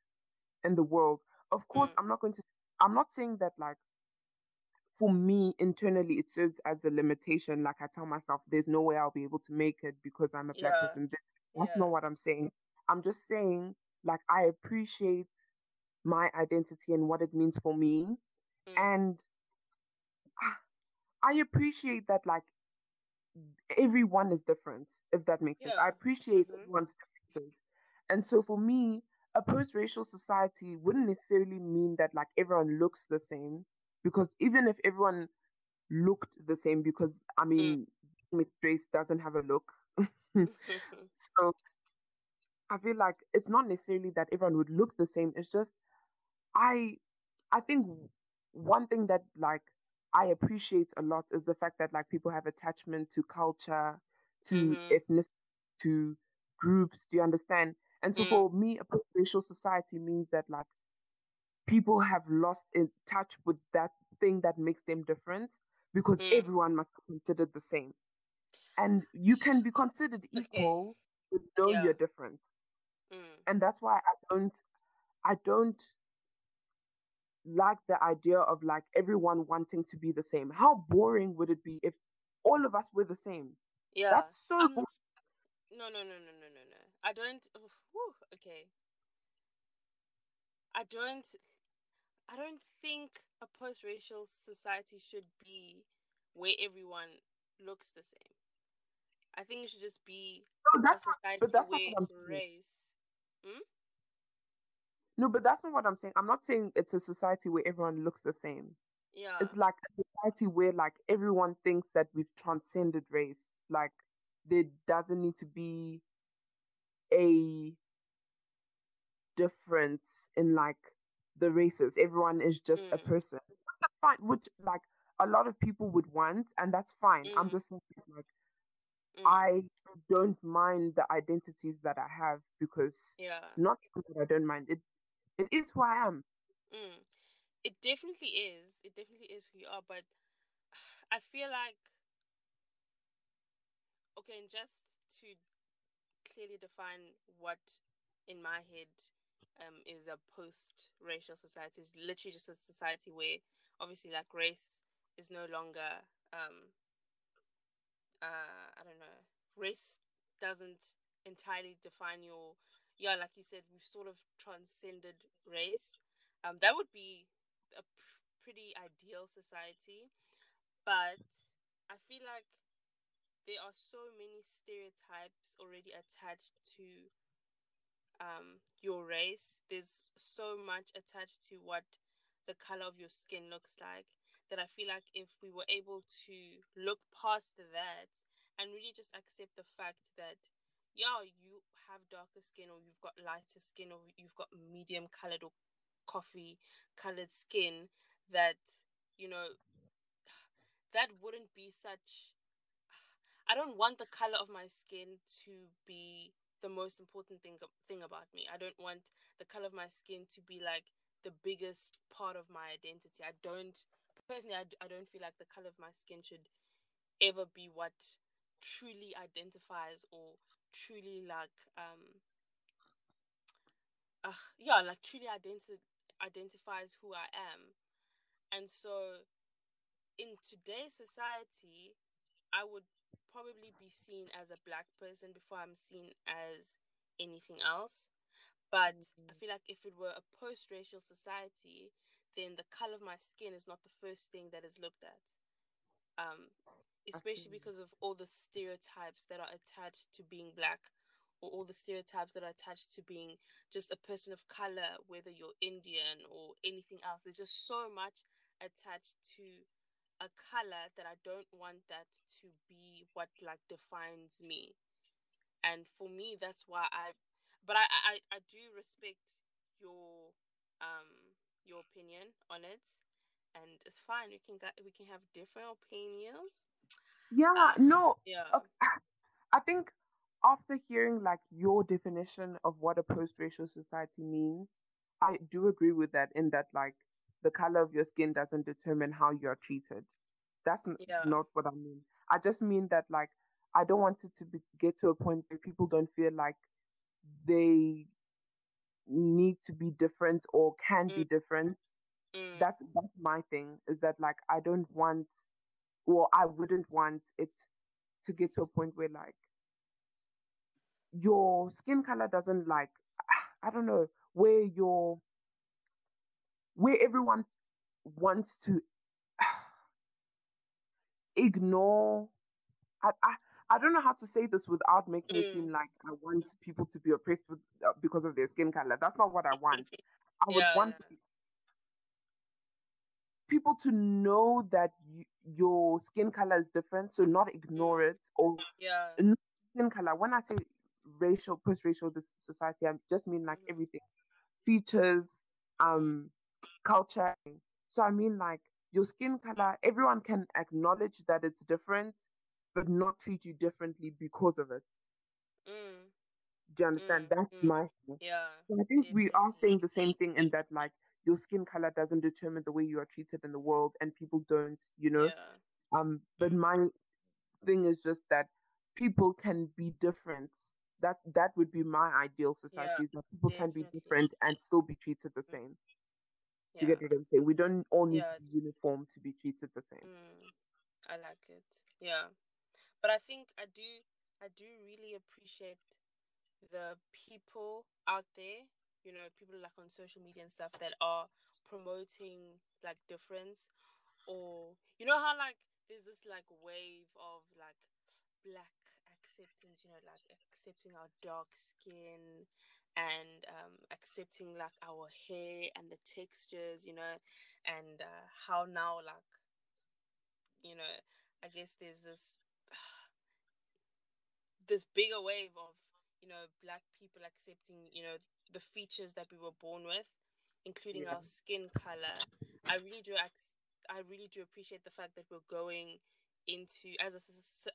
in the world. Of course, Mm. I'm not going to I'm not saying that like for me internally it serves as a limitation like i tell myself there's no way i'll be able to make it because i'm a black Yeah. person Th- that's Yeah. not what i'm saying i'm just saying like i appreciate my identity and what it means for me Mm. and i appreciate that like everyone is different if that makes sense i Yeah. appreciate Mhm. everyone's differences and so for me a post-racial society wouldn't necessarily mean that like everyone looks the same because even if everyone looked the same because I mean mixed race doesn't have a look. so I feel like it's not necessarily that everyone would look the same. It's just I I think one thing that like I appreciate a lot is the fact that like people have attachment to culture, to Mhm. ethnicity, to groups. Do you understand? And so Mm. for me, a post-racial society means that like people have lost in touch with that thing that makes them different because Mm. everyone must be considered the same. And you can be considered Okay. equal, but know Yeah. you're different. Mm. And that's why I don't I don't like the idea of like everyone wanting to be the same. How boring would it be if all of us were the same? Yeah. That's so um, I'm no no no no no no no. I don't whew, okay. I don't I don't think a post racial society should be where everyone looks the same. I think it should just be No, a that's not, but that's where what I'm saying. race hmm? No, but that's not what I'm saying. I'm not saying it's a society where everyone looks the same. yeah. It's like a society where like everyone thinks that we've transcended race. Like there doesn't need to be a difference in like the races. Everyone is just a Mm. person. That's fine, which like a lot of people would want, and that's fine. I'm Mm. just saying like Mm. I don't mind the identities that I have because yeah. not because I don't mind it. It is who I am. Mm. It definitely is. It definitely is who you are, but I feel like okay, and just to clearly define what in my head um is a post racial society is literally just a society where obviously like race is no longer um uh I don't know race doesn't entirely define your yeah like you said we've sort of transcended race. Um that would be a pr- pretty ideal society. But I feel like there are so many stereotypes already attached to um your race. There's so much attached to what the color of your skin looks like that I feel like if we were able to look past that and really just accept the fact that yeah you have darker skin or you've got lighter skin or you've got medium colored or coffee colored skin that you know that wouldn't be such I don't want the color of my skin to be the most important thing thing about me. I don't want the color of my skin to be like the biggest part of my identity. I don't personally I, I don't feel like the color of my skin should ever be what truly identifies or truly like um uh, yeah, like truly identi- identifies who I am. And so in today's society, I would probably be seen as a black person before I'm seen as anything else. But mm-hmm. I feel like if it were a post racial society, then the color of my skin is not the first thing that is looked at. Um, especially because of all the stereotypes that are attached to being black or all the stereotypes that are attached to being just a person of color, whether you're Indian or anything else. There's just so much attached to a color that I don't want that to be what like defines me. And for me, that's why I, but I, I, I do respect your, um, your opinion on it, and it's fine. We can get, we can have different opinions. Yeah, um, no. Yeah. I think after hearing like your definition of what a post-racial society means, I do agree with that in that like the color of your skin doesn't determine how you're treated. That's yeah. not what I mean. I just mean that like I don't want it to be, get to a point where people don't feel like they need to be different or can mm. be different. Mm. That's that's my thing. Is that like I don't want, or I wouldn't want it to get to a point where like your skin color doesn't like I don't know where your where everyone wants to ignore I, I I don't know how to say this without making it seem mm. like I want people to be oppressed with, uh, because of their skin color. That's not what I want. I would yeah, want yeah. People to know that you, your skin color is different, so not ignore it or yeah. skin color. When I say racial, post-racial society, I just mean like mm. everything, features, um, culture. So I mean like your skin color, everyone can acknowledge that it's different, but not treat you differently because of it. Mm. Do you understand? Mm, That's mm. my thing. Yeah. So I think we are saying the same thing in that like your skin color doesn't determine the way you are treated in the world and people don't, you know. Yeah. Um, but my thing is just that people can be different. That that would be my ideal society yeah. that people Definitely. can be different and still be treated the mm. same. Yeah. You get what I'm saying? We don't all need yeah. to uniform to be treated the same. Mm, I like it. Yeah. But I think I do I do really appreciate the people out there, you know, people like on social media and stuff that are promoting like difference or you know how like there's this like wave of like black acceptance, you know, like accepting our dark skin and um, accepting like our hair and the textures, you know, and uh, how now like, you know, I guess there's this this bigger wave of you know black people accepting you know the features that we were born with, including yeah. our skin color. I really do. I really do appreciate the fact that we're going into as a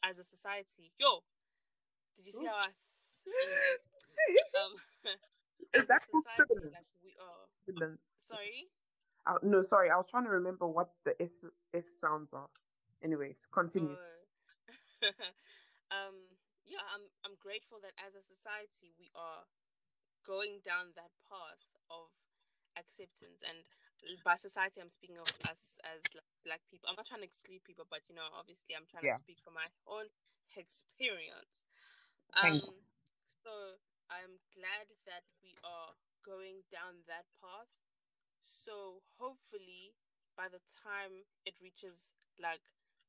as a society. Yo, did you see how I? um, Is that society, like we are. Sorry. Uh, no, sorry. I was trying to remember what the S S sounds are. Anyways, continue. Oh. um. Yeah, I'm. I'm grateful that as a society we are going down that path of acceptance and by society i'm speaking of us as black people i'm not trying to exclude people but you know obviously i'm trying yeah. to speak from my own experience um, so I'm glad that we are going down that path. So hopefully, by the time it reaches like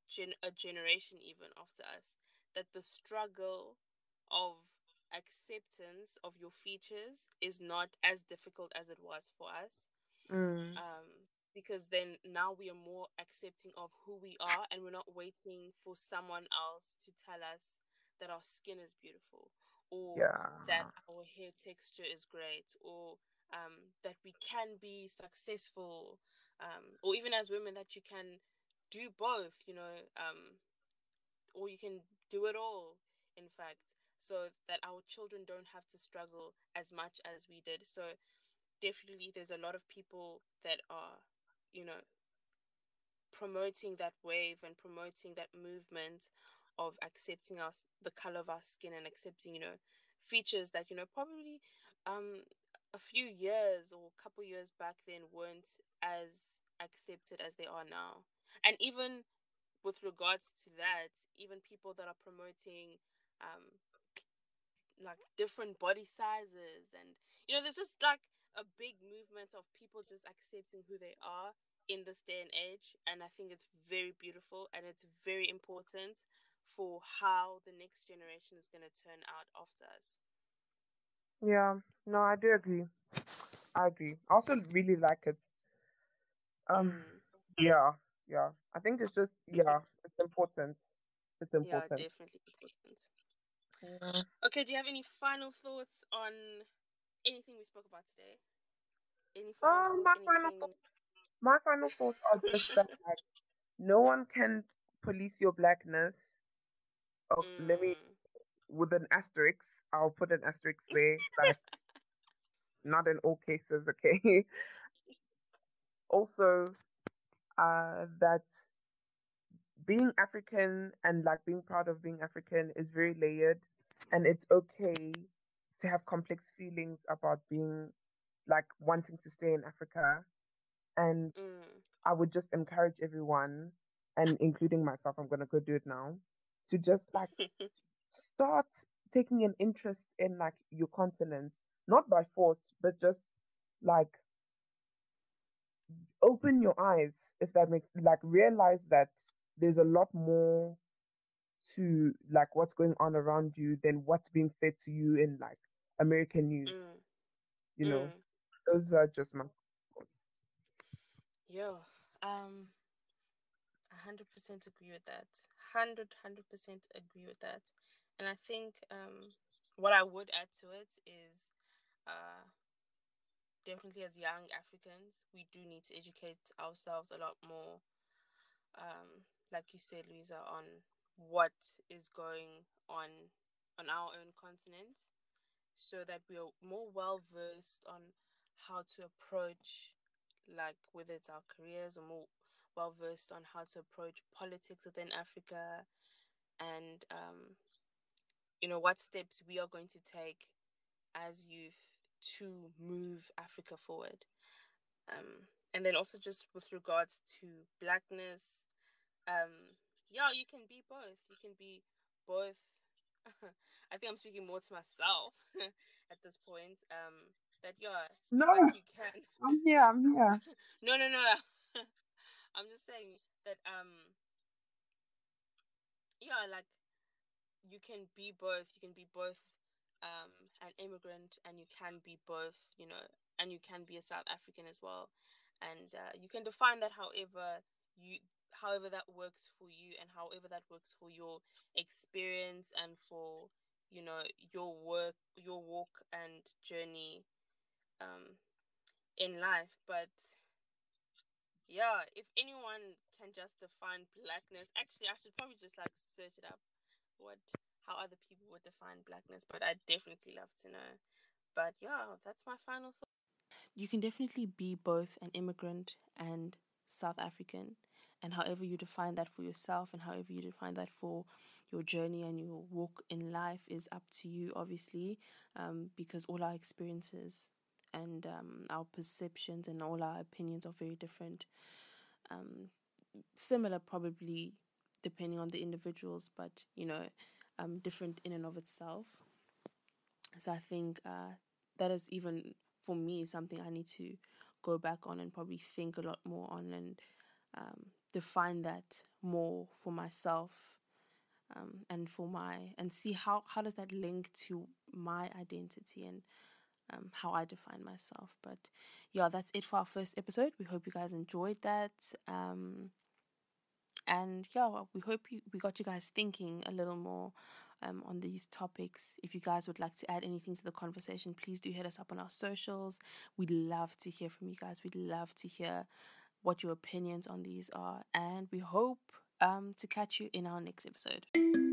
gen- a generation even after us, that the struggle of acceptance of your features is not as difficult as it was for us. Mm. Um, because then now we are more accepting of who we are and we're not waiting for someone else to tell us that our skin is beautiful or yeah. that our hair texture is great or um, that we can be successful um, or even as women that you can do both you know um, or you can do it all in fact so that our children don't have to struggle as much as we did so definitely there's a lot of people that are you know promoting that wave and promoting that movement of accepting us the color of our skin and accepting you know features that you know probably um a few years or a couple years back then weren't as accepted as they are now. And even with regards to that, even people that are promoting um like different body sizes and you know there's just like a big movement of people just accepting who they are in this day and age and I think it's very beautiful and it's very important for how the next generation is going to turn out after us. Yeah, no, I do agree. I agree. I also really like it. Um, Mm. yeah, yeah. I think it's just yeah, it's important. It's important. Yeah, definitely important. Yeah. Okay, do you have any final thoughts on anything we spoke about today? Any final Um, my thoughts? final thoughts. My final thoughts are just that like, no one can police your blackness. Oh, let me Mm. with an asterisk. I'll put an asterisk there. That's not in all cases, okay? also, uh, that being African and like being proud of being African is very layered, and it's okay to have complex feelings about being like wanting to stay in Africa. And Mm. I would just encourage everyone, and including myself, I'm gonna go do it now, to just like start taking an interest in like your continent, not by force, but just like open your eyes, if that makes like realize that there's a lot more to like what's going on around you than what's being fed to you in like American news. Mm. You know, Mm. those are just my thoughts. Yeah. Um. hundred percent agree with that. Hundred hundred percent agree with that. And I think um, what I would add to it is, uh, definitely as young Africans, we do need to educate ourselves a lot more. Um, like you said, Louisa, on what is going on on our own continent, so that we are more well versed on how to approach, like whether it's our careers or more well versed on how to approach politics within Africa, and um, you know what steps we are going to take as youth to move Africa forward. Um, and then also just with regards to blackness, um, yeah, you can be both. You can be both. I think I'm speaking more to myself at this point. Um, that yeah, No, like you can. I'm here. I'm here. no, no, no. I'm just saying that um, yeah, like you can be both. You can be both um an immigrant, and you can be both. You know, and you can be a South African as well, and uh, you can define that however you however that works for you and however that works for your experience and for you know your work your walk and journey um in life but yeah if anyone can just define blackness actually i should probably just like search it up what how other people would define blackness but i'd definitely love to know. But yeah that's my final thought. You can definitely be both an immigrant and south african and however you define that for yourself and however you define that for your journey and your walk in life is up to you obviously um, because all our experiences and um, our perceptions and all our opinions are very different. Um, similar probably depending on the individuals but you know um, different in and of itself so i think uh, that is even for me something i need to go back on and probably think a lot more on and um, define that more for myself um, and for my and see how how does that link to my identity and um, how I define myself. But yeah, that's it for our first episode. We hope you guys enjoyed that. Um, and yeah, we hope you, we got you guys thinking a little more um, on these topics. If you guys would like to add anything to the conversation, please do hit us up on our socials. We'd love to hear from you guys. We'd love to hear what your opinions on these are. And we hope um, to catch you in our next episode.